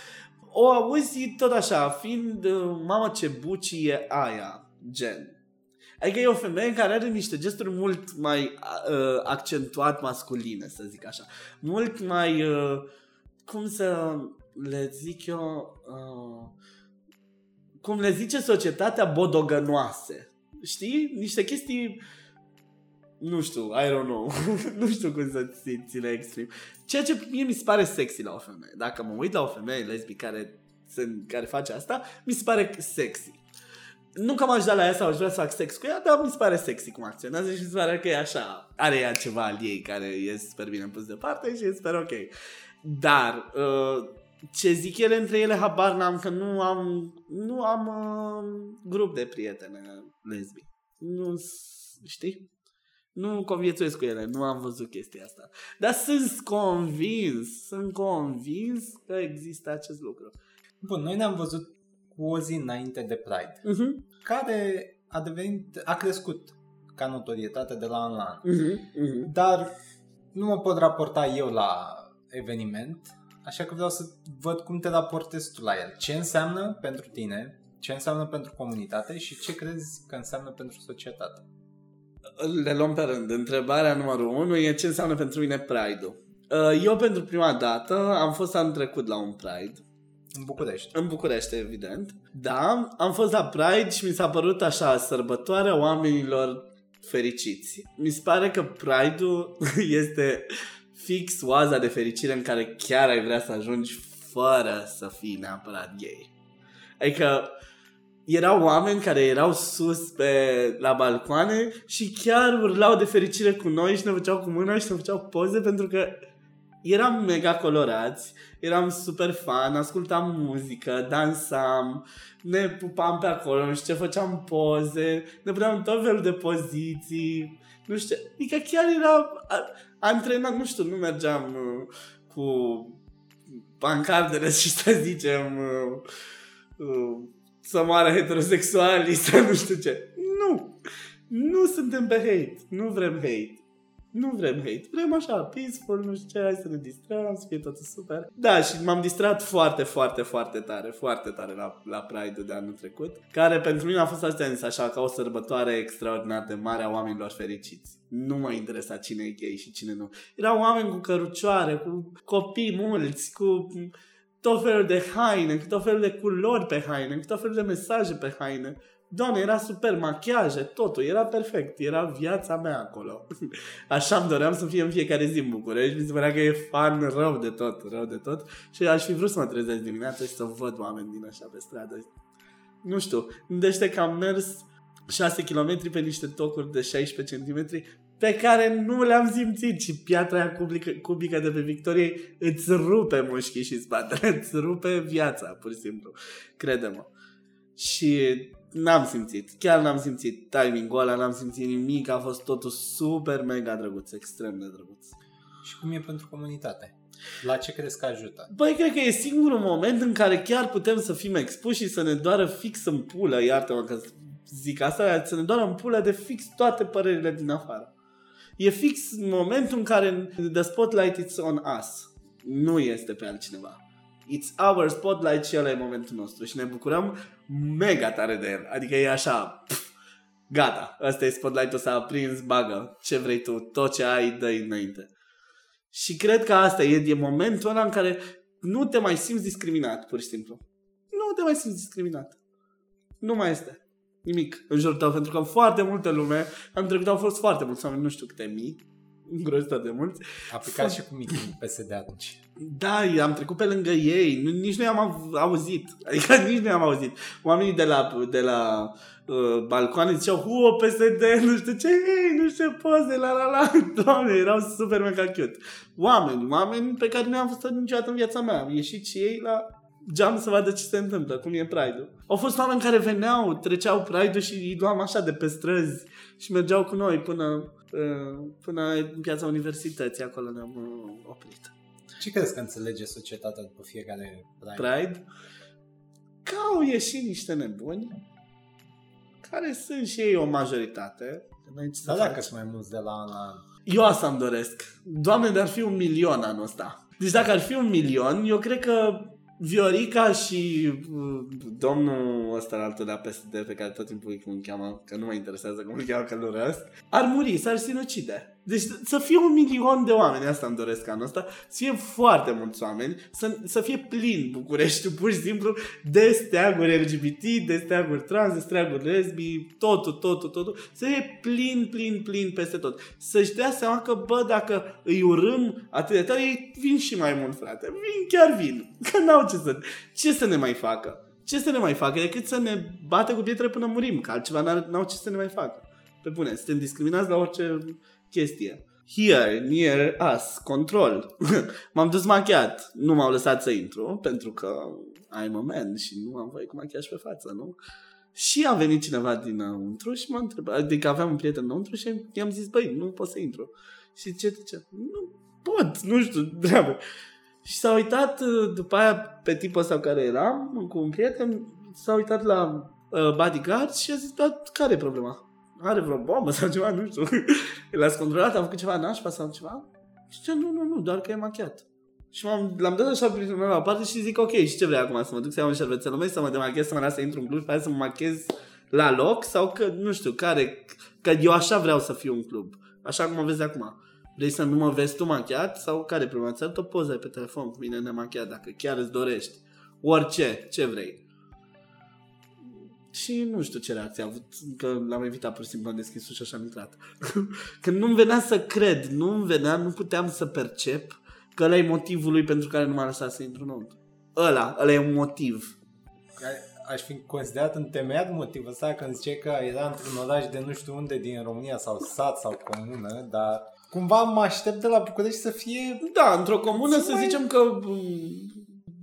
o auzi tot așa, fiind, uh, mamă ce buci e aia, gen. Adică e o femeie care are niște gesturi mult mai uh, accentuat masculine, să zic așa. Mult mai, uh, cum să le zic eu, uh, cum le zice societatea bodogănoase. Știi? Niște chestii nu știu, I don't know, nu știu cum să ți, ți le exprim. Ceea ce mie mi se pare sexy la o femeie. Dacă mă uit la o femeie lesbi care, sunt, care face asta, mi se pare sexy. Nu că m-aș da la ea sau aș vrea să fac sex cu ea, dar mi se pare sexy cum acționează și mi se pare că e așa. Are ea ceva al ei care e super bine pus deoparte și e super ok. Dar, uh, ce zic ele între ele, habar n-am, că nu am, nu am uh, grup de prietene lesbi. Nu, știi? Nu conviețuiesc cu ele, nu am văzut chestia asta. Dar sunt convins, sunt convins că există acest lucru. Bun, noi ne-am văzut cu o zi înainte de Pride, uh-huh. care a devenit, a crescut ca notorietate de la an la an. Uh-huh. Uh-huh. Dar nu mă pot raporta eu la eveniment, așa că vreau să văd cum te raportezi tu la el. Ce înseamnă pentru tine, ce înseamnă pentru comunitate și ce crezi că înseamnă pentru societate le luăm pe rând. Întrebarea numărul 1 e ce înseamnă pentru mine Pride-ul. Uh, eu pentru prima dată am fost anul trecut la un Pride. În București. În București, evident. Da, am fost la Pride și mi s-a părut așa sărbătoarea oamenilor fericiți. Mi se pare că Pride-ul este fix oaza de fericire în care chiar ai vrea să ajungi fără să fii neapărat gay. Adică erau oameni care erau sus pe, la balcoane și chiar urlau de fericire cu noi și ne făceau cu mâna și ne făceau poze pentru că eram mega colorați, eram super fan, ascultam muzică, dansam, ne pupam pe acolo, nu știu ce, făceam poze, ne puneam tot felul de poziții, nu știu, adică chiar era antrenat, nu știu, nu mergeam uh, cu pancardele și să zicem uh, uh, să moară heterosexualii, să nu știu ce. Nu! Nu suntem pe hate. Nu vrem hate. Nu vrem hate. Vrem așa, peaceful, nu știu ce, hai să ne distrăm, să fie totul super. Da, și m-am distrat foarte, foarte, foarte tare, foarte tare la, la Pride-ul de anul trecut, care pentru mine a fost așa, așa ca o sărbătoare extraordinar de mare a oamenilor fericiți. Nu mă interesa cine e gay și cine nu. Erau oameni cu cărucioare, cu copii mulți, cu tot felul de haine, cu tot felul de culori pe haine, cu tot felul de mesaje pe haine. Doamne, era super machiaje, totul, era perfect, era viața mea acolo. Așa îmi doream să fie în fiecare zi în București, mi se părea că e fan rău de tot, rău de tot și aș fi vrut să mă trezesc dimineața și să văd oameni din așa pe stradă. Nu știu, gândește că am mers 6 km pe niște tocuri de 16 cm pe care nu le-am simțit și piatra aia cubică, cubică de pe Victoriei îți rupe mușchii și spatele, îți rupe viața, pur și simplu, crede-mă. Și n-am simțit, chiar n-am simțit timing-ul ăla, n-am simțit nimic, a fost totul super mega drăguț, extrem de drăguț. Și cum e pentru comunitate? La ce crezi că ajută? Băi, cred că e singurul moment în care chiar putem să fim expuși și să ne doară fix în pulă, iartă-mă că zic asta, să ne doară în pulă de fix toate părerile din afară. E fix momentul în care the spotlight is on us. Nu este pe altcineva. It's our spotlight și ăla e momentul nostru și ne bucurăm mega tare de el. Adică e așa, pf, gata, ăsta e spotlight-ul, s-a aprins, bagă, ce vrei tu, tot ce ai, dă înainte. Și cred că asta e, e momentul ăla în care nu te mai simți discriminat, pur și simplu. Nu te mai simți discriminat. Nu mai este nimic în jurul tău, pentru că foarte multă lume, am trecut au fost foarte mulți oameni, nu știu câte mii, îngrozitor de mulți. A plecat și cu mici PSD atunci. Da, am trecut pe lângă ei, nici nu i-am auzit, adică nici nu i-am auzit. Oamenii de la, de la uh, balcoane ziceau, hu, PSD, nu știu ce, ei, nu știu ce poze, la la la, doamne, erau super mega cute. Oameni, oameni pe care nu am văzut niciodată în viața mea, am ieșit și ei la geam să vadă ce se întâmplă, cum e Pride-ul. Au fost oameni care veneau, treceau Pride-ul și îi luam așa de pe străzi și mergeau cu noi până, uh, până în piața universității, acolo ne-am uh, oprit. Ce crezi că înțelege societatea după fiecare Pride? Pride? Că au ieșit niște nebuni care sunt și ei o majoritate. Dar dacă sunt mai mulți de la an la an. Eu asta îmi doresc. Doamne, dar fi un milion anul ăsta. Deci dacă ar fi un milion, eu cred că Viorica și uh, domnul ăsta altul de la PSD pe care tot timpul îl cheamă, că nu mă interesează cum îl cheamă că nu răsc, ar muri, s-ar sinucide. Deci să fie un milion de oameni, asta îmi doresc anul ăsta, să fie foarte mulți oameni, să, să fie plin București, pur și simplu, de steaguri LGBT, de steaguri trans, de steaguri lesbii, totul, totul, totul, să fie plin, plin, plin peste tot. Să-și dea seama că, bă, dacă îi urâm atât de tare, ei vin și mai mult, frate. Vin, chiar vin. Că n-au ce să, ce să ne mai facă. Ce să ne mai facă decât să ne bate cu pietre până murim, că altceva n-au ce să ne mai facă. Pe bune, suntem discriminați la orice chestie. Here, near us, control. M-am dus machiat. Nu m-au lăsat să intru, pentru că I'm a man și nu am voie cu machiaj pe față, nu? Și a venit cineva dinăuntru și m-a întrebat, adică aveam un prieten înăuntru și i-am zis, băi, nu pot să intru. Și ce, ce? Nu pot, nu știu, treabă. Și s-a uitat după aia pe tipul ăsta care eram, cu un prieten, s-a uitat la uh, bodyguard și a zis, care e problema? Are vreo bombă sau ceva, nu știu. L-ați controlat, a făcut ceva nașpa sau ceva? Și zice, nu, nu, nu, doar că e machiat. Și m-am, l-am dat așa prietenul meu la parte și zic, ok, și ce vrei acum? Să mă duc să iau un șervețel meu, să mă demachez, să mă las să intru în club, pe să mă machez la loc sau că, nu știu, care, că eu așa vreau să fiu un club. Așa cum mă vezi acum. Vrei să nu mă vezi tu machiat sau care e problema? Ți-ar o poză pe telefon cu mine nemachiat dacă chiar îți dorești. Orice, ce vrei. Și nu știu ce reacție a avut, că l-am evitat pur și simplu, am deschis ușa și am intrat. că nu-mi venea să cred, nu-mi venea, nu puteam să percep că ăla e motivul lui pentru care nu m-a lăsat să intru înăuntru. Ăla, ăla e un motiv. aș fi considerat întemeiat motivul ăsta când zice că era într-un oraș de nu știu unde din România sau sat sau comună, dar cumva mă aștept de la București să fie... Da, într-o comună să zicem că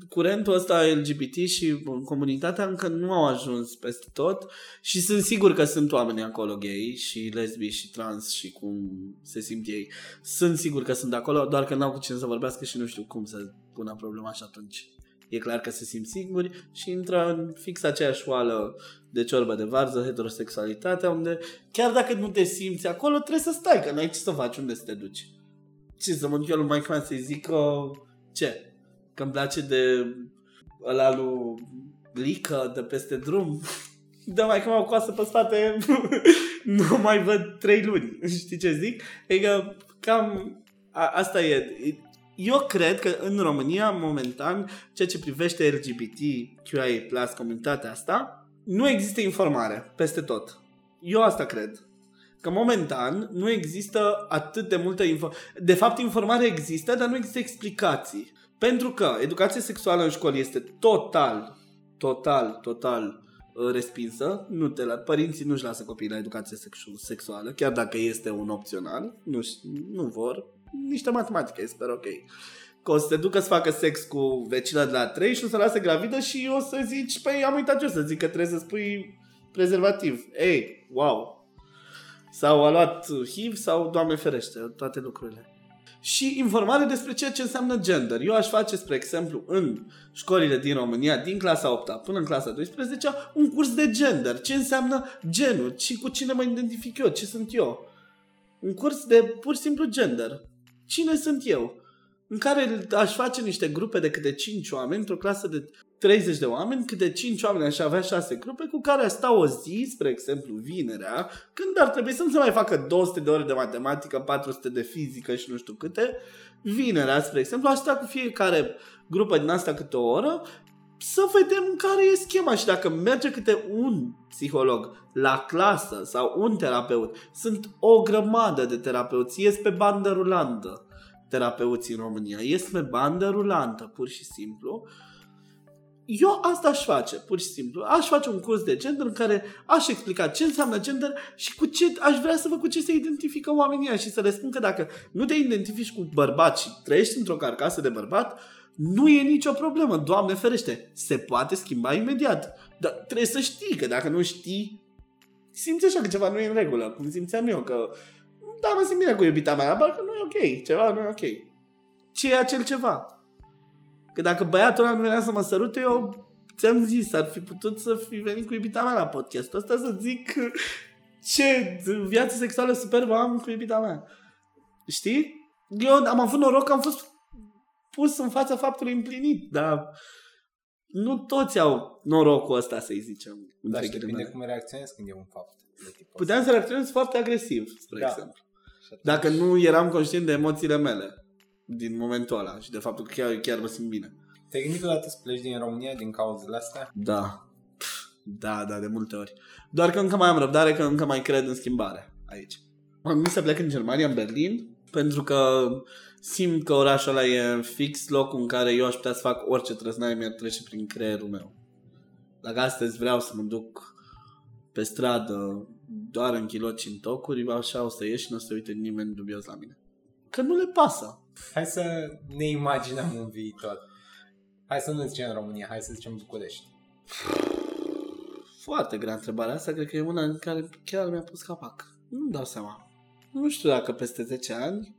curentul ăsta LGBT și comunitatea încă nu au ajuns peste tot și sunt sigur că sunt oameni acolo gay și lesbi și trans și cum se simt ei. Sunt sigur că sunt acolo, doar că n-au cu cine să vorbească și nu știu cum să pună problema și atunci. E clar că se simt singuri și intră în fix aceeași oală de ciorbă de varză, heterosexualitatea, unde chiar dacă nu te simți acolo, trebuie să stai, că n-ai ce să faci, unde să te duci. Ce să mă duc eu lui Mike să-i zic că... Ce? Că îmi place de ăla lui Lică de peste drum. Da, mai că m-au coasă pe spate, nu mai văd trei luni. Știi ce zic? Adică cam a, asta e. Eu cred că în România, momentan, ceea ce privește LGBT, QIA+, comunitatea asta, nu există informare peste tot. Eu asta cred. Că momentan nu există atât de multă informare. De fapt, informare există, dar nu există explicații. Pentru că educația sexuală în școli este total, total, total uh, respinsă. Nu te la, părinții nu-și lasă copiii la educație sexu- sexuală, chiar dacă este un opțional. Nu, nu vor. Niște matematică, sper ok. Că o să te ducă să facă sex cu vecina de la 3 și o să lasă gravidă și o să zici, păi am uitat eu să zic că trebuie să spui prezervativ. Ei, wow! Sau a luat HIV sau, Doamne ferește, toate lucrurile și informare despre ceea ce înseamnă gender. Eu aș face, spre exemplu, în școlile din România, din clasa 8 până în clasa 12 un curs de gender. Ce înseamnă genul și cu cine mă identific eu, ce sunt eu. Un curs de pur și simplu gender. Cine sunt eu? În care aș face niște grupe de câte 5 oameni într-o clasă de 30 de oameni, câte 5 oameni aș avea 6 grupe cu care aș sta o zi, spre exemplu vinerea, când ar trebui să nu se mai facă 200 de ore de matematică, 400 de fizică și nu știu câte, vinerea, spre exemplu, aș sta cu fiecare grupă din asta câte o oră să vedem care e schema și dacă merge câte un psiholog la clasă sau un terapeut, sunt o grămadă de terapeuți, ies pe bandă rulantă terapeuții în România, ies pe bandă rulantă, pur și simplu, eu asta aș face, pur și simplu. Aș face un curs de gender în care aș explica ce înseamnă gender și cu ce aș vrea să văd cu ce se identifică oamenii și să le spun că dacă nu te identifici cu bărbat și trăiești într-o carcasă de bărbat, nu e nicio problemă, Doamne ferește, se poate schimba imediat. Dar trebuie să știi că dacă nu știi, simți așa că ceva nu e în regulă, cum simțeam eu, că da, mă simt bine cu iubita mea, dar că nu e ok, ceva nu e ok. Ce e acel ceva? Că dacă băiatul ăla nu venea să mă sărute, eu ți-am zis, ar fi putut să fi venit cu iubita mea la podcastul ăsta să zic ce viață sexuală superbă am cu iubita mea. Știi? Eu am avut noroc că am fost pus în fața faptului împlinit, dar nu toți au norocul ăsta, să-i zicem. Dar și depinde cum reacționezi când e un fapt. Puteam să reacționez foarte agresiv, spre da. exemplu. Dacă nu eram conștient de emoțiile mele din momentul ăla și de faptul că chiar, chiar mă simt bine. Te-ai gândit odată să pleci din România din cauzele astea? Da. Da, da, de multe ori. Doar că încă mai am răbdare, că încă mai cred în schimbare aici. Am să plec în Germania, în Berlin, pentru că simt că orașul ăla e fix locul în care eu aș putea să fac orice trăznaie mi-ar trece prin creierul meu. Dacă astăzi vreau să mă duc pe stradă doar în chiloci în tocuri, așa o să ieși și nu o să uite nimeni dubios la mine. Că nu le pasă. Hai să ne imaginăm un viitor. Hai să nu zicem România, hai să zicem București. Foarte grea întrebarea asta, cred că e una în care chiar mi-a pus capac. Nu dau seama. Nu știu dacă peste 10 ani,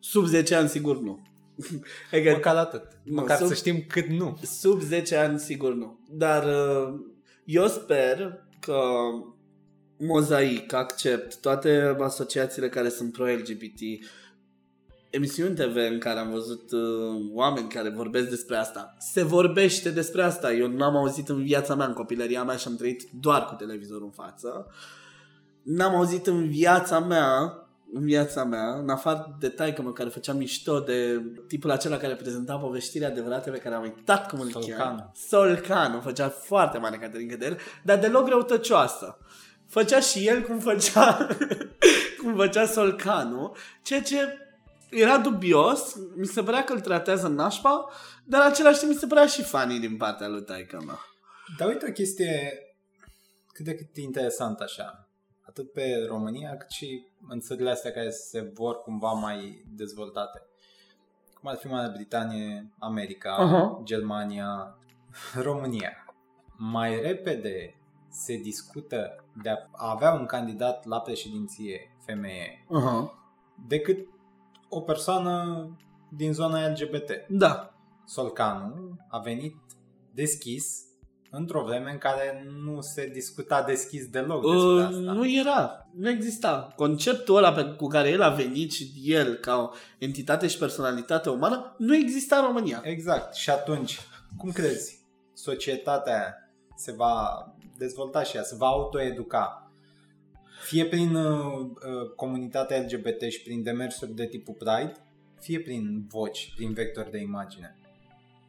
sub 10 ani sigur nu. adică, Măcar atât. Măcar sub, să știm cât nu. Sub 10 ani sigur nu. Dar uh, eu sper că Mozaic, Accept, toate asociațiile care sunt pro-LGBT, emisiuni TV în care am văzut uh, oameni care vorbesc despre asta. Se vorbește despre asta. Eu nu am auzit în viața mea, în copilăria mea și am trăit doar cu televizorul în față. N-am auzit în viața mea, în viața mea, în afară de taică mă care făcea mișto de tipul acela care prezenta povestiri adevărate pe care am uitat cum îl cheamă. Solcanu. făcea foarte mare Caterin Cădel, dar deloc răutăcioasă. Făcea și el cum făcea, cum făcea Solcanu, ceea ce era dubios, mi se părea că îl tratează nașpa, dar în același timp mi se părea și funny din partea lui taică mea. Dar uite o chestie cât de cât interesant așa, atât pe România cât și în țările astea care se vor cumva mai dezvoltate. Cum ar fi Marea Britanie, America, uh-huh. Germania, România. Mai repede se discută de a avea un candidat la președinție femeie uh-huh. decât o persoană din zona LGBT. Da. Solcanu a venit deschis într-o vreme în care nu se discuta deschis deloc despre uh, asta. Nu era, nu exista. Conceptul ăla pe, cu care el a venit și el ca o entitate și personalitate umană nu exista în România. Exact. Și atunci, cum crezi? Societatea se va dezvolta și ea, se va autoeduca. Fie prin uh, uh comunitatea LGBT și prin demersuri de tipul Pride, fie prin voci, prin vectori de imagine.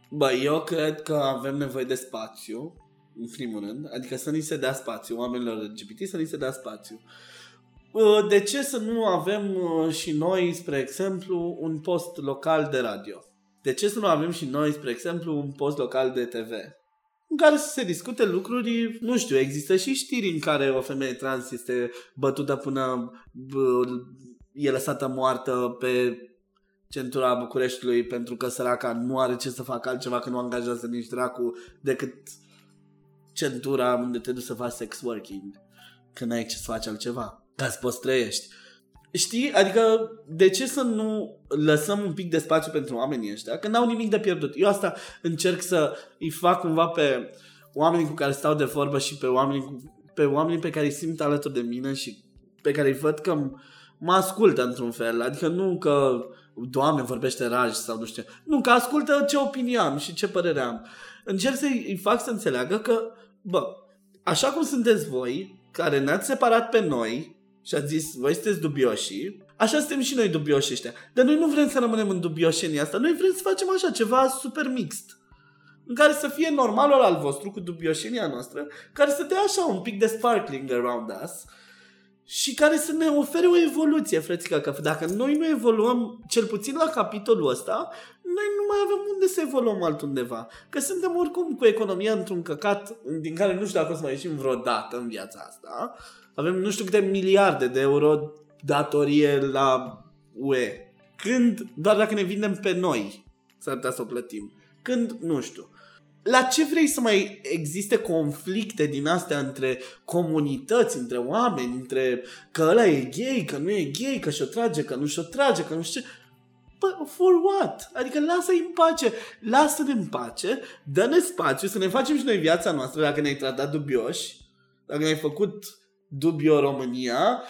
Bă, eu cred că avem nevoie de spațiu, în primul rând, adică să ni se dea spațiu, oamenilor LGBT să ni se dea spațiu. De ce să nu avem uh, și noi, spre exemplu, un post local de radio? De ce să nu avem și noi, spre exemplu, un post local de TV? În care să se discute lucruri, nu știu, există și știri în care o femeie trans este bătută până e lăsată moartă pe centura Bucureștiului pentru că săraca nu are ce să facă altceva că nu angajează nici dracu decât centura unde te duci să faci sex working când ai ce să faci altceva ca să poți trăiești. Știi? Adică de ce să nu lăsăm un pic de spațiu pentru oamenii ăștia când n-au nimic de pierdut? Eu asta încerc să îi fac cumva pe oamenii cu care stau de vorbă și pe oamenii, cu, pe oamenii pe care îi simt alături de mine și pe care îi văd că mă ascultă într-un fel. Adică nu că Doamne, vorbește raj sau nu știu. Nu, că ascultă ce opinie am și ce părere am. Încerc să-i fac să înțeleagă că, bă, așa cum sunteți voi, care ne-ați separat pe noi și ați zis, voi sunteți dubioși, așa suntem și noi dubioși ăștia. Dar noi nu vrem să rămânem în dubioșenia asta, noi vrem să facem așa, ceva super mixt în care să fie normalul al vostru cu dubioșenia noastră, care să dea așa un pic de sparkling around us și care să ne ofere o evoluție, frățica, că dacă noi nu evoluăm, cel puțin la capitolul ăsta, noi nu mai avem unde să evoluăm altundeva. Că suntem oricum cu economia într-un căcat din care nu știu dacă o să mai ieșim vreodată în viața asta. Avem nu știu câte miliarde de euro datorie la UE. Când, doar dacă ne vindem pe noi, s-ar putea să o plătim. Când, nu știu la ce vrei să mai existe conflicte din astea între comunități, între oameni, între că ăla e gay, că nu e gay, că și-o trage, că nu și-o trage, că nu știu ce. Bă, for what? Adică lasă-i în pace, lasă-ne în pace, dă-ne spațiu să ne facem și noi viața noastră dacă ne-ai tratat dubioși, dacă ne-ai făcut dubio România,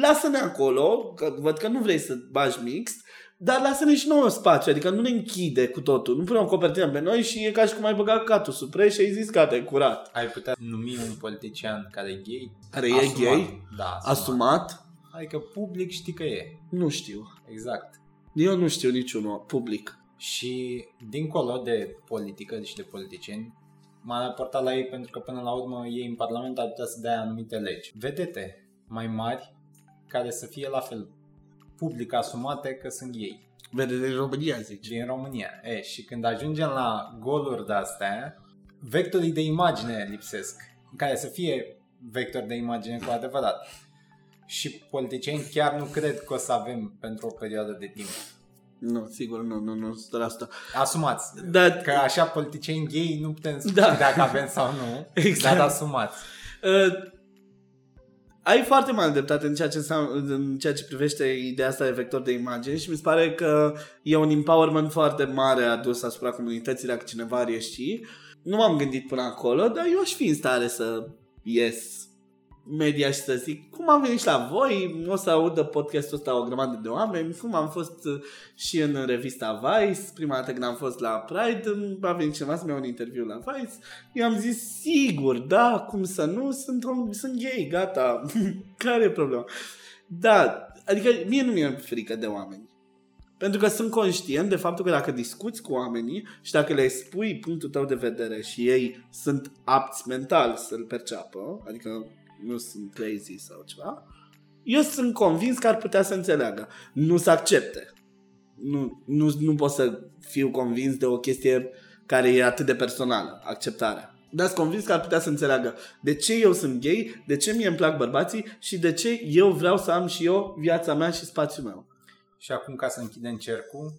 lasă-ne acolo, că văd că nu vrei să bagi mixt, dar lasă-ne și nouă spațiu, adică nu ne închide cu totul. Nu punem o copertină pe noi și e ca și cum ai băgat catul sub preș și ai zis gata, e curat. Ai putea numi un politician care e gay? Care asumat. e gay? Da, asumat. asumat. Adică public știi că e. Nu știu. Exact. Eu nu știu niciunul public. Și dincolo de politică și de politicieni, m-am raportat la ei pentru că până la urmă ei în Parlament ar putea să dea anumite legi. Vedete mai mari care să fie la fel public asumate că sunt ei. Vede din România, zici. Din România. E, și când ajungem la goluri de-astea, vectorii de imagine lipsesc, care să fie vectori de imagine cu adevărat. Și politicieni chiar nu cred că o să avem pentru o perioadă de timp. Nu, sigur, nu, nu, nu, asta. Asumați. Da. Că așa politicieni gay nu putem spune da. dacă avem sau nu, exact. dar asumați. Uh, ai foarte mare dreptate în ceea, ce, în ceea ce privește ideea asta de vector de imagine și mi se pare că e un empowerment foarte mare adus asupra comunității dacă cineva ar ieși. Nu m-am gândit până acolo, dar eu aș fi în stare să ies media și să zic cum am venit și la voi, o să audă podcastul ăsta o grămadă de oameni, cum am fost uh, și în revista Vice, prima dată când am fost la Pride, a venit cineva să-mi ia un interviu la Vice, eu am zis sigur, da, cum să nu, sunt, sunt gay, gata, care e problema? Da, adică mie nu mi-e frică de oameni. Pentru că sunt conștient de faptul că dacă discuți cu oamenii și dacă le spui punctul tău de vedere și ei sunt apți mental să-l perceapă, adică nu sunt crazy sau ceva, eu sunt convins că ar putea să înțeleagă. Nu să accepte. Nu, nu, nu pot să fiu convins de o chestie care e atât de personală, acceptarea. Dar sunt convins că ar putea să înțeleagă de ce eu sunt gay, de ce mie îmi plac bărbații și de ce eu vreau să am și eu viața mea și spațiul meu. Și acum ca să închidem cercul,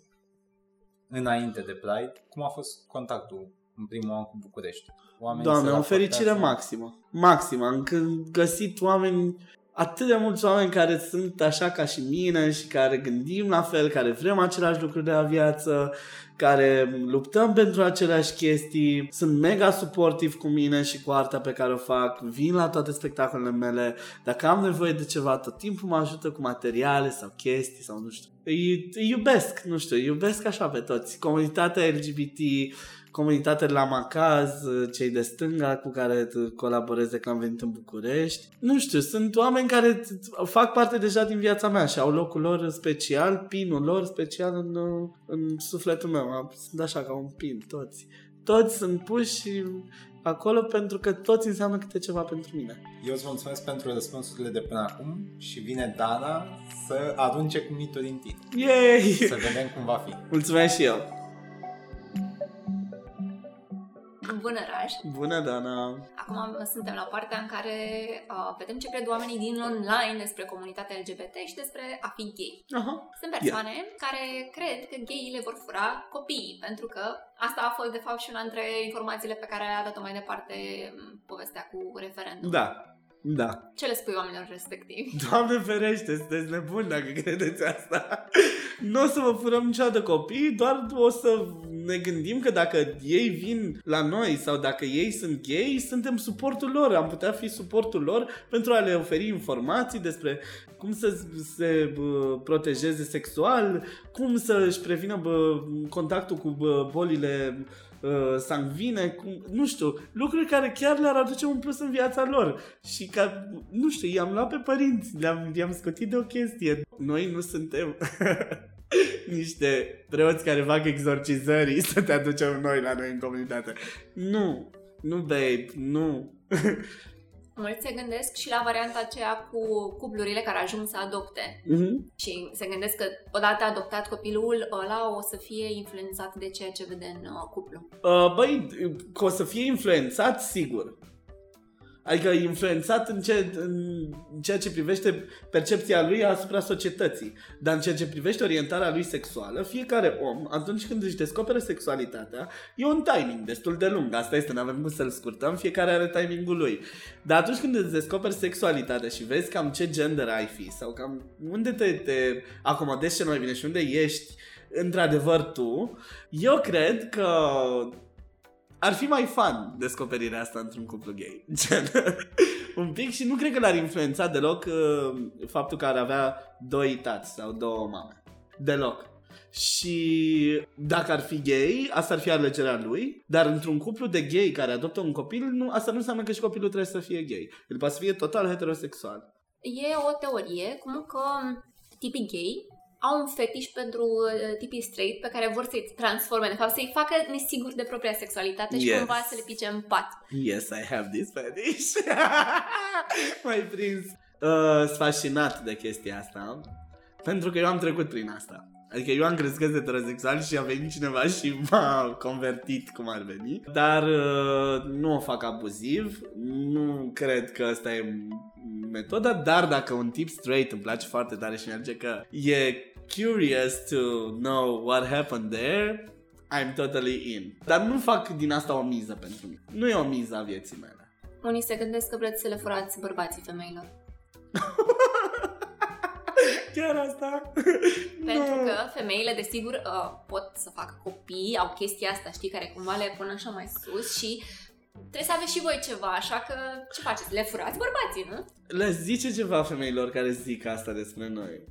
înainte de Pride, cum a fost contactul în primul an cu București? Oamenii Doamne, o fericire maximă. Maximă. Am găsit oameni atât de mulți oameni care sunt așa ca și mine și care gândim la fel, care vrem același lucru de la viață, care luptăm pentru aceleași chestii, sunt mega suportiv cu mine și cu arta pe care o fac, vin la toate spectacolele mele, dacă am nevoie de ceva, tot timpul mă ajută cu materiale sau chestii sau nu știu. Îi, îi iubesc, nu știu, îi iubesc așa pe toți. Comunitatea LGBT, comunitate la Macaz, cei de stânga cu care colaborez de când am venit în București. Nu știu, sunt oameni care fac parte deja din viața mea și au locul lor special, pinul lor special în, în sufletul meu. Sunt așa ca un pin, toți. Toți sunt puși acolo pentru că toți înseamnă câte ceva pentru mine. Eu îți mulțumesc pentru răspunsurile de până acum și vine Dana să arunce cu mituri în tine. Yay! Să vedem cum va fi. Mulțumesc și eu! Bună, Raj! Bună, Dana! Acum suntem la partea în care uh, vedem ce cred oamenii din online despre comunitatea LGBT și despre a fi gay. Uh-huh. Sunt persoane yeah. care cred că gayile vor fura copiii, pentru că asta a fost, de fapt, și una dintre informațiile pe care a dat-o mai departe povestea cu referendum. Da, da. Ce le spui oamenilor respectivi? Doamne ferește, sunteți nebuni dacă credeți asta. Nu o să vă furăm niciodată copii, doar o să ne gândim că dacă ei vin la noi sau dacă ei sunt gay, suntem suportul lor. Am putea fi suportul lor pentru a le oferi informații despre cum să se protejeze sexual, cum să își prevină bă, contactul cu bă, bolile uh, sangvine, cum, nu știu, lucruri care chiar le-ar aduce un plus în viața lor. Și ca, nu știu, i-am luat pe părinți, le-am, i-am scotit de o chestie. Noi nu suntem niște preoți care fac exorcizării să te aducem noi la noi în comunitate. Nu, nu, babe, nu. Mulți se gândesc și la varianta aceea cu cuplurile care ajung să adopte. Mm-hmm. Și se gândesc că odată adoptat copilul ăla o să fie influențat de ceea ce vede în uh, cuplu. Uh, băi, că o să fie influențat, sigur. Adică influențat în, ce, în ceea ce privește percepția lui asupra societății. Dar în ceea ce privește orientarea lui sexuală, fiecare om, atunci când își descoperă sexualitatea, e un timing destul de lung. Asta este, nu avem cum să-l scurtăm, fiecare are timingul lui. Dar atunci când îți descoperi sexualitatea și vezi cam ce gender ai fi sau cam unde te, te acomodezi ce mai bine și unde ești într-adevăr tu, eu cred că ar fi mai fun descoperirea asta într-un cuplu gay. Gen, un pic și nu cred că l-ar influența deloc uh, faptul că ar avea doi tați sau două mame. Deloc. Și dacă ar fi gay, asta ar fi alegerea lui, dar într-un cuplu de gay care adoptă un copil, nu, asta nu înseamnă că și copilul trebuie să fie gay. El poate să fie total heterosexual. E o teorie cum că tipii gay au un fetiș pentru uh, tipii straight pe care vor să-i transforme, de fapt să-i facă nesiguri de propria sexualitate și yes. cumva să le pice în pat. Yes, I have this fetish. Mai prins. Uh, sunt fascinat de chestia asta pentru că eu am trecut prin asta. Adică eu am crescut heterosexual și a venit cineva și m-a convertit cum ar veni. Dar uh, nu o fac abuziv, nu cred că asta e metoda, dar dacă un tip straight îmi place foarte tare și merge că e curious to know what happened there, I'm totally in. Dar nu fac din asta o miză pentru mine. Nu e o miză a vieții mele. Unii se gândesc că vreți să le furați bărbații femeilor. Chiar asta? Pentru no. că femeile, desigur, uh, pot să facă copii, au chestia asta, știi, care cumva le pun așa mai sus și trebuie să aveți și voi ceva, așa că ce faceți? Le furați bărbații, nu? Le zice ceva femeilor care zic asta despre noi.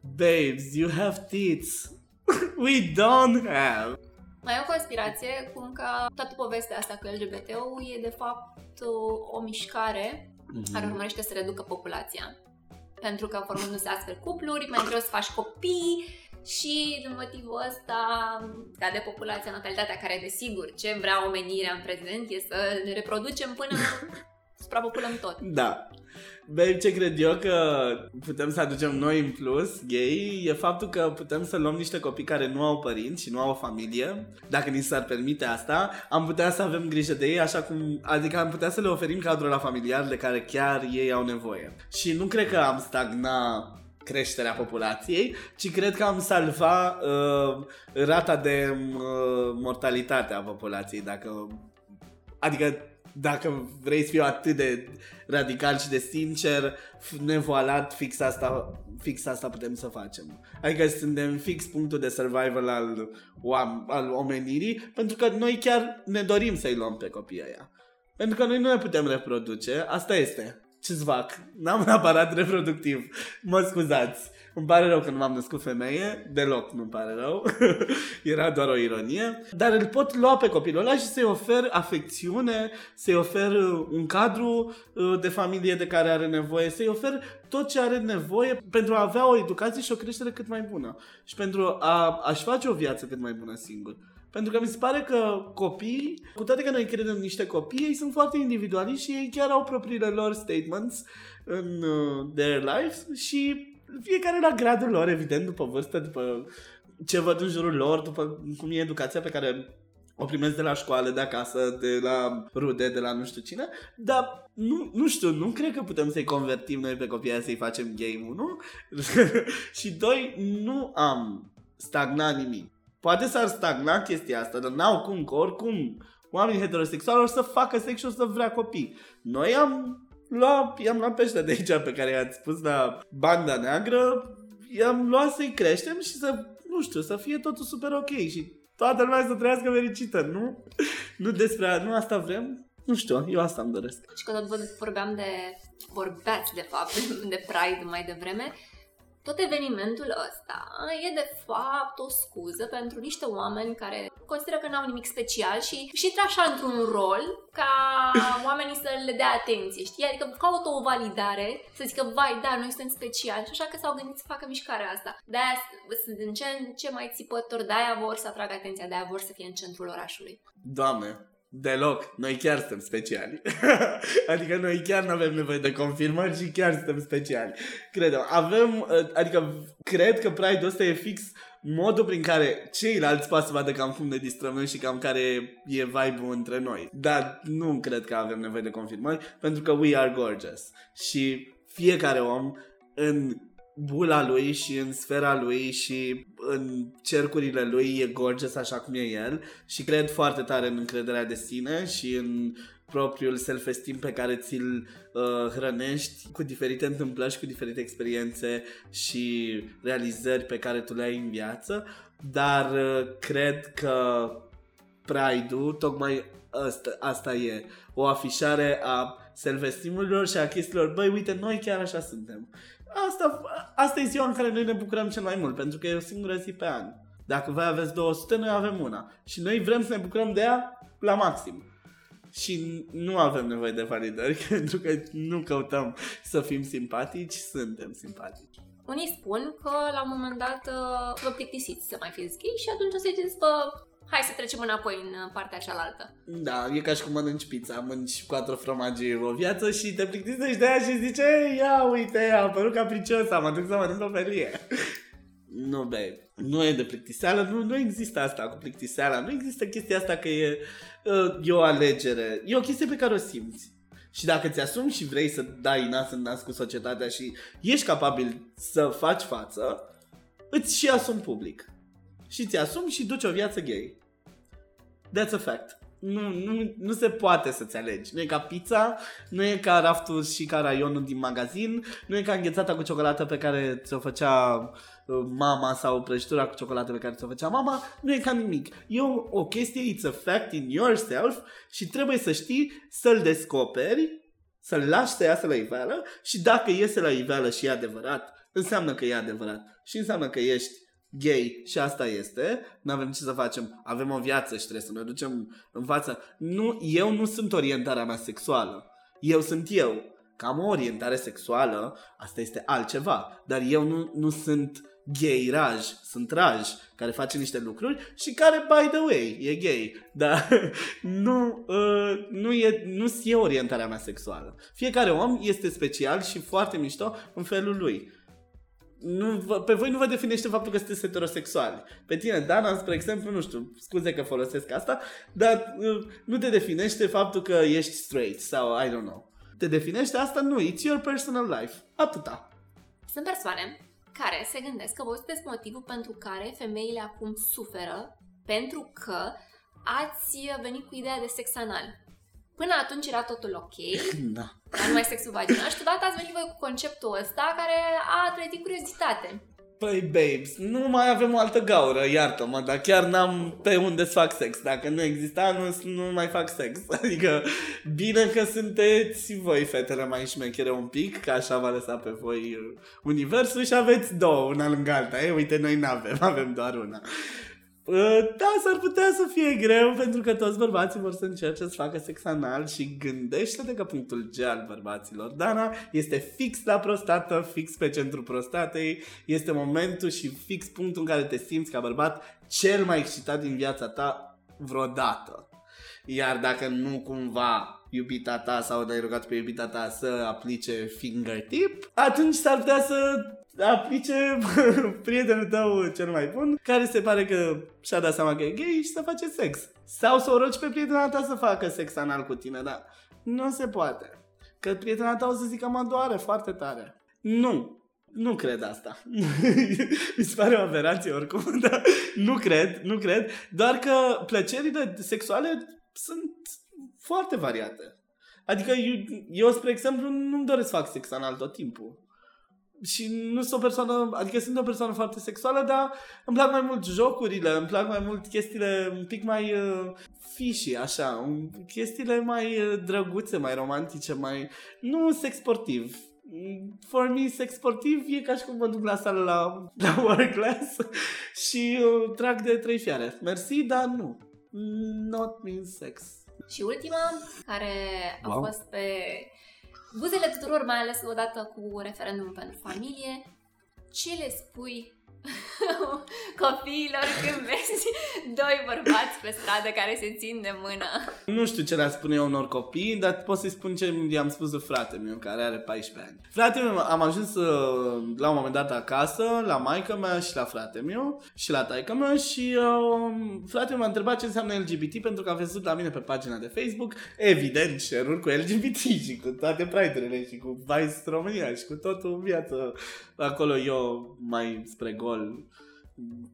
Babes, you have tits. We don't have. Mai e o conspirație cum că toată povestea asta cu LGBT-ul e de fapt o, o mișcare mm-hmm. care urmărește să reducă populația. Pentru că formându-se astfel cupluri, mai greu să faci copii și din motivul ăsta scade populația, natalitatea care desigur ce vrea omenirea în prezent e să ne reproducem până suprapopulăm tot. Da. Babe, ce cred eu că putem să aducem noi în plus, gay, e faptul că putem să luăm niște copii care nu au părinți și nu au o familie. Dacă ni s-ar permite asta, am putea să avem grijă de ei, așa cum, adică am putea să le oferim cadrul la familiar de care chiar ei au nevoie. Și nu cred că am stagna creșterea populației, ci cred că am salva uh, rata de uh, mortalitate a populației dacă adică dacă vrei să fiu atât de radical și de sincer, nevoalat, fix asta, fix asta putem să facem. Adică suntem fix punctul de survival al, al omenirii, pentru că noi chiar ne dorim să-i luăm pe copiii ăia. Pentru că noi nu ne putem reproduce, asta este. Ce-ți fac? N-am un aparat reproductiv. Mă scuzați. Îmi pare rău că nu m-am născut femeie, deloc nu-mi pare rău, era doar o ironie, dar îl pot lua pe copilul ăla și să-i ofer afecțiune, să-i ofer uh, un cadru uh, de familie de care are nevoie, să-i ofer tot ce are nevoie pentru a avea o educație și o creștere cât mai bună și pentru a, a-și face o viață cât mai bună singur. Pentru că mi se pare că copiii, cu toate că noi credem în niște copii, ei sunt foarte individualiști și ei chiar au propriile lor statements în uh, their lives și fiecare la gradul lor, evident, după vârstă, după ce văd în jurul lor, după cum e educația pe care o primesc de la școală, de acasă, de la rude, de la nu știu cine, dar nu, nu știu, nu cred că putem să-i convertim noi pe copiii să-i facem game nu? și doi, nu am stagnat nimic. Poate s-ar stagna chestia asta, dar n-au cum, că oricum oamenii heterosexuali o să facă sex și o să vrea copii. Noi am lua, i-am luat pește de aici pe care i-ați spus la banda neagră, i-am luat să-i creștem și să, nu știu, să fie totul super ok și toată lumea să trăiască fericită, nu? Nu despre, nu asta vrem? Nu știu, eu asta îmi doresc. Și că tot vorbeam de, vorbeați de fapt de Pride mai devreme, tot evenimentul ăsta e de fapt o scuză pentru niște oameni care consideră că n-au nimic special și și intră așa într-un rol ca oamenii să le dea atenție, știi? Adică caută o validare, să zică, vai, da, noi suntem speciali și așa că s-au gândit să facă mișcarea asta. De-aia sunt în ce, în ce mai țipători, de-aia vor să atragă atenția, de-aia vor să fie în centrul orașului. Doamne, Deloc. Noi chiar suntem speciali. adică noi chiar nu avem nevoie de confirmări și chiar suntem speciali. Credem. Avem, adică cred că Pride-ul ăsta e fix modul prin care ceilalți poate să vadă cam cum ne distrăm noi și cam care e vibe-ul între noi. Dar nu cred că avem nevoie de confirmări pentru că we are gorgeous. Și fiecare om în bula lui și în sfera lui și în cercurile lui e gorgeous așa cum e el și cred foarte tare în încrederea de sine și în propriul self-esteem pe care ți-l uh, hrănești cu diferite întâmplări și cu diferite experiențe și realizări pe care tu le ai în viață, dar uh, cred că Pride-ul tocmai asta, asta e, o afișare a self-esteem-urilor și a chestiilor, băi, uite, noi chiar așa suntem. Asta, asta e ziua în care noi ne bucurăm cel mai mult, pentru că e o singură zi pe an. Dacă voi aveți 200, noi avem una. Și noi vrem să ne bucurăm de ea la maxim. Și nu avem nevoie de validări, pentru că nu căutăm să fim simpatici, suntem simpatici. Unii spun că la un moment dat uh, vă plictisiți să mai fiți gay și atunci o să ziceți, bă, hai să trecem înapoi în uh, partea cealaltă. Da, e ca și cum mănânci pizza, mănânci patru fromaji o viață și te plictisești de aia și zici, Ei, ia uite, a apărut capricioasa, mă duc să mănânc o felie. nu, babe, nu e de plictiseală, nu, nu există asta cu plictiseala, nu există chestia asta că e, uh, e o alegere, e o chestie pe care o simți. Și dacă ți-asumi și vrei să dai nas în nas cu societatea și ești capabil să faci față, îți și asumi public. Și ți-asumi și duci o viață gay. That's a fact. Nu, nu, nu se poate să-ți alegi. Nu e ca pizza, nu e ca raftul și ca raionul din magazin, nu e ca înghețata cu ciocolată pe care ți-o făcea uh, mama sau prăjitura cu ciocolată pe care ți-o făcea mama, nu e ca nimic. E o, o chestie, it's a fact in yourself și trebuie să știi să-l descoperi, să-l lași să iasă la iveală și dacă iese la iveală și e adevărat, înseamnă că e adevărat și înseamnă că ești gay și asta este, nu avem ce să facem, avem o viață și trebuie să ne ducem în față. Nu, eu nu sunt orientarea mea sexuală. Eu sunt eu. Că am o orientare sexuală, asta este altceva. Dar eu nu, nu sunt gay raj, sunt raj, care face niște lucruri și care, by the way, e gay. Dar nu, uh, nu, e, nu e orientarea mea sexuală. Fiecare om este special și foarte mișto în felul lui. Nu, pe voi nu vă definește faptul că sunteți heterosexuali. Pe tine, Dana, spre exemplu, nu știu, scuze că folosesc asta, dar uh, nu te definește faptul că ești straight sau I don't know. Te definește asta? Nu, it's your personal life. Atâta. Sunt persoane care se gândesc că voi sunteți motivul pentru care femeile acum suferă pentru că ați venit cu ideea de sex anal. Până atunci era totul ok, da. dar numai sexul vaginal și deodată ați venit voi cu conceptul ăsta care a trezit curiozitate. Păi, babes, nu mai avem o altă gaură, iartă-mă, dar chiar n-am pe unde să fac sex. Dacă nu exista, nu, nu mai fac sex. Adică, bine că sunteți voi, fetele, mai șmechere un pic, că așa va lăsa pe voi universul și aveți două, una lângă alta. E, uite, noi n-avem, avem doar una. Uh, da, s-ar putea să fie greu pentru că toți bărbații vor să încerce să facă sex anal și gândește-te că punctul G al bărbaților, Dana, este fix la prostată, fix pe centrul prostatei, este momentul și fix punctul în care te simți ca bărbat cel mai excitat din viața ta vreodată. Iar dacă nu cumva iubita ta sau ai rugat pe iubita ta să aplice fingertip, atunci s-ar putea să aplice prietenul tău cel mai bun, care se pare că și-a dat seama că e gay și să face sex. Sau să o rogi pe prietena ta să facă sex anal cu tine, dar nu se poate. Că prietena ta o să zică mă doare foarte tare. Nu, nu cred asta. Mi se pare o aberație oricum, dar nu cred, nu cred. Doar că plăcerile sexuale sunt foarte variate. Adică eu, eu spre exemplu, nu-mi doresc să fac sex anal tot timpul și nu sunt o persoană, adică sunt o persoană foarte sexuală, dar îmi plac mai mult jocurile, îmi plac mai mult chestiile un pic mai uh, fishy, așa, un, chestiile mai uh, drăguțe, mai romantice, mai... Nu sex sportiv. For me, sex sportiv e ca și cum mă duc la sală la, la work class și uh, trag de trei fiare. Mersi, dar nu. Not mean sex. Și ultima, care a wow. fost pe buzele tuturor, mai ales odată cu referendumul pentru familie, ce le spui copiilor când vezi doi bărbați pe stradă care se țin de mână. Nu știu ce le spune eu unor copii, dar pot să-i spun ce i-am spus de frate meu, care are 14 ani. Frate meu, am ajuns uh, la un moment dat acasă, la maica mea și la frate meu și la taica mea și uh, frate m-a întrebat ce înseamnă LGBT pentru că am văzut la mine pe pagina de Facebook, evident, share cu LGBT și cu toate pride și cu Vice România și cu totul în viață. Acolo eu mai spre gol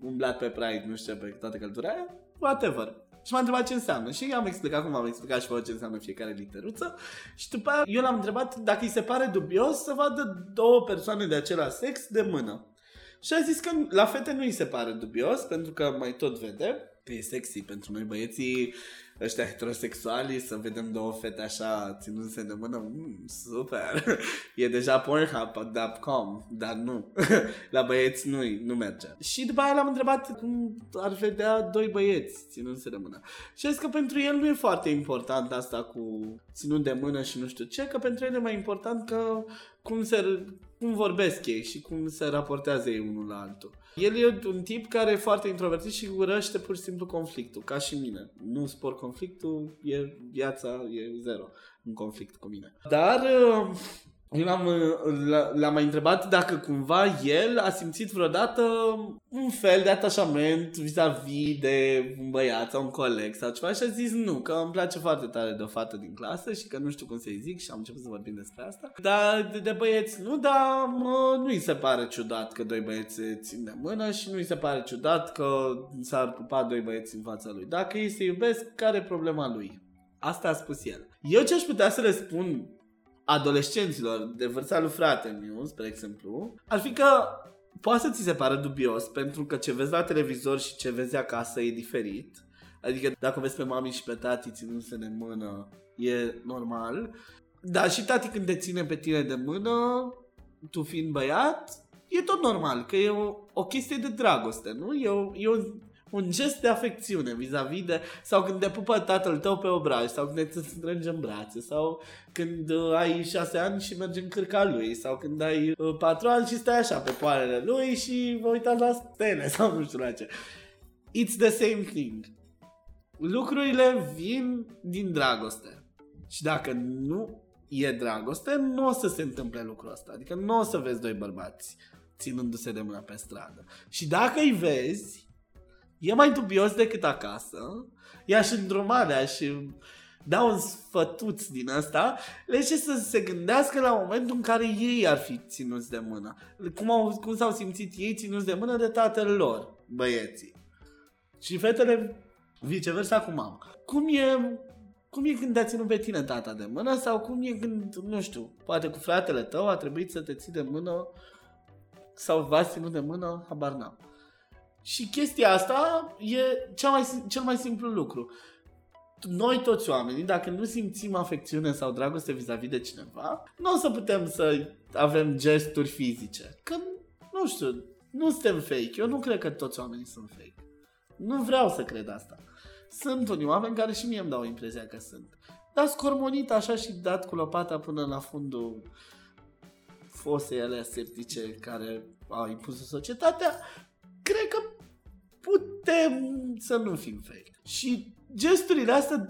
umblat pe Pride, nu știu, pe toată căltura aia, whatever. Și m-a întrebat ce înseamnă și am explicat cum am explicat și pe ce înseamnă fiecare literuță și după aia eu l-am întrebat dacă îi se pare dubios să vadă două persoane de același sex de mână. Și a zis că la fete nu îi se pare dubios pentru că mai tot vede că e sexy pentru noi băieții ăștia heterosexuali să vedem două fete așa ținându-se de mână, mm, super, e deja Pornhub.com, dar nu, la băieți nu nu merge. Și după aia l-am întrebat cum ar vedea doi băieți ținându-se de mână. Și a zis că pentru el nu e foarte important asta cu ținut de mână și nu știu ce, că pentru el e mai important că cum se cum vorbesc ei și cum se raportează ei unul la altul. El e un tip care e foarte introvertit și urăște pur și simplu conflictul, ca și mine. Nu spor conflictul, e viața, e zero în conflict cu mine. Dar uh, eu l-am, l-am mai întrebat dacă cumva el a simțit vreodată un fel de atașament vis-a-vis de un băiat sau un coleg sau ceva și a zis nu, că îmi place foarte tare de o fată din clasă și că nu știu cum să-i zic și am început să vorbim despre asta. Dar de, de băieți nu, dar mă, nu-i se pare ciudat că doi băieți țin de mână și nu-i se pare ciudat că s-ar pupa doi băieți în fața lui. Dacă ei se iubesc, care e problema lui? Asta a spus el. Eu ce aș putea să le spun adolescenților de vârsta lui frate meu, spre exemplu, ar fi că poate să ți se pară dubios pentru că ce vezi la televizor și ce vezi acasă e diferit. Adică dacă vezi pe mami și pe tati ținându-se de mână, e normal. Dar și tati când te ține pe tine de mână, tu fiind băiat, e tot normal, că e o, o chestie de dragoste, nu? E o, e o un gest de afecțiune vis-a-vis de, sau când te pupă tatăl tău pe obraj, sau când te strânge în brațe, sau când uh, ai șase ani și mergi în cârca lui, sau când ai uh, patru ani și stai așa pe poalele lui și vă uitați la stele, sau nu știu la ce. It's the same thing. Lucrurile vin din dragoste. Și dacă nu e dragoste, nu o să se întâmple lucrul ăsta. Adică nu o să vezi doi bărbați ținându-se de mână pe stradă. Și dacă îi vezi, e mai dubios decât acasă. I-aș îndruma, le-aș da un sfătuț din asta, le ce să se gândească la momentul în care ei ar fi ținuți de mână. Cum, au, cum s-au simțit ei ținuți de mână de tatăl lor, băieții. Și fetele viceversa cu mama. Cum e cum e când te-a ținut pe tine tata de mână sau cum e când, nu știu, poate cu fratele tău a trebuit să te ții de mână sau v-ați ținut de mână, habar n-am. Și chestia asta e cea mai, cel mai simplu lucru. Noi toți oamenii, dacă nu simțim afecțiune sau dragoste vis-a-vis de cineva, nu o să putem să avem gesturi fizice. Că, nu știu, nu suntem fake. Eu nu cred că toți oamenii sunt fake. Nu vreau să cred asta. Sunt unii oameni care și mie îmi dau impresia că sunt. Dar scormonit așa și dat cu lopata până la fundul fosei alea septice care au impus societatea, cred că putem să nu fim fake. Și gesturile astea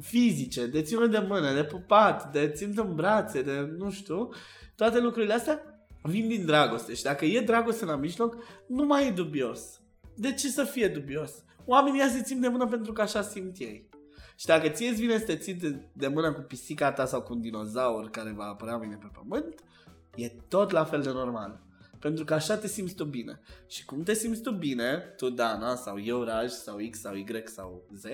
fizice, de ținut de mână, de pupat, de ținut în brațe, de nu știu, toate lucrurile astea vin din dragoste. Și dacă e dragoste la mijloc, nu mai e dubios. De ce să fie dubios? Oamenii se țin de mână pentru că așa simt ei. Și dacă ție îți vine să te ții de, de mână cu pisica ta sau cu un dinozaur care va apărea mâine pe pământ, e tot la fel de normal. Pentru că așa te simți tu bine. Și cum te simți tu bine, tu Dana, sau eu Raj, sau X, sau Y, sau Z,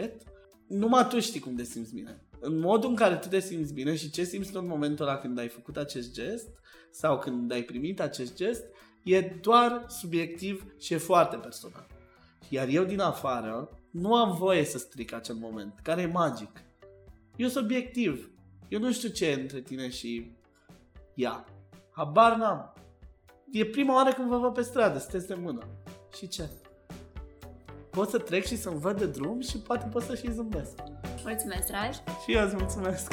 numai tu știi cum te simți bine. În modul în care tu te simți bine și ce simți tu în momentul ăla când ai făcut acest gest sau când ai primit acest gest, e doar subiectiv și e foarte personal. Iar eu din afară nu am voie să stric acel moment, care e magic. Eu sunt obiectiv. Eu nu știu ce e între tine și ea. Habar n-am. E prima oară când vă văd pe stradă, sunteți de mână. Și ce? Pot să trec și să-mi văd de drum și poate pot să și zâmbesc. Mulțumesc, Raj. Și eu îți mulțumesc.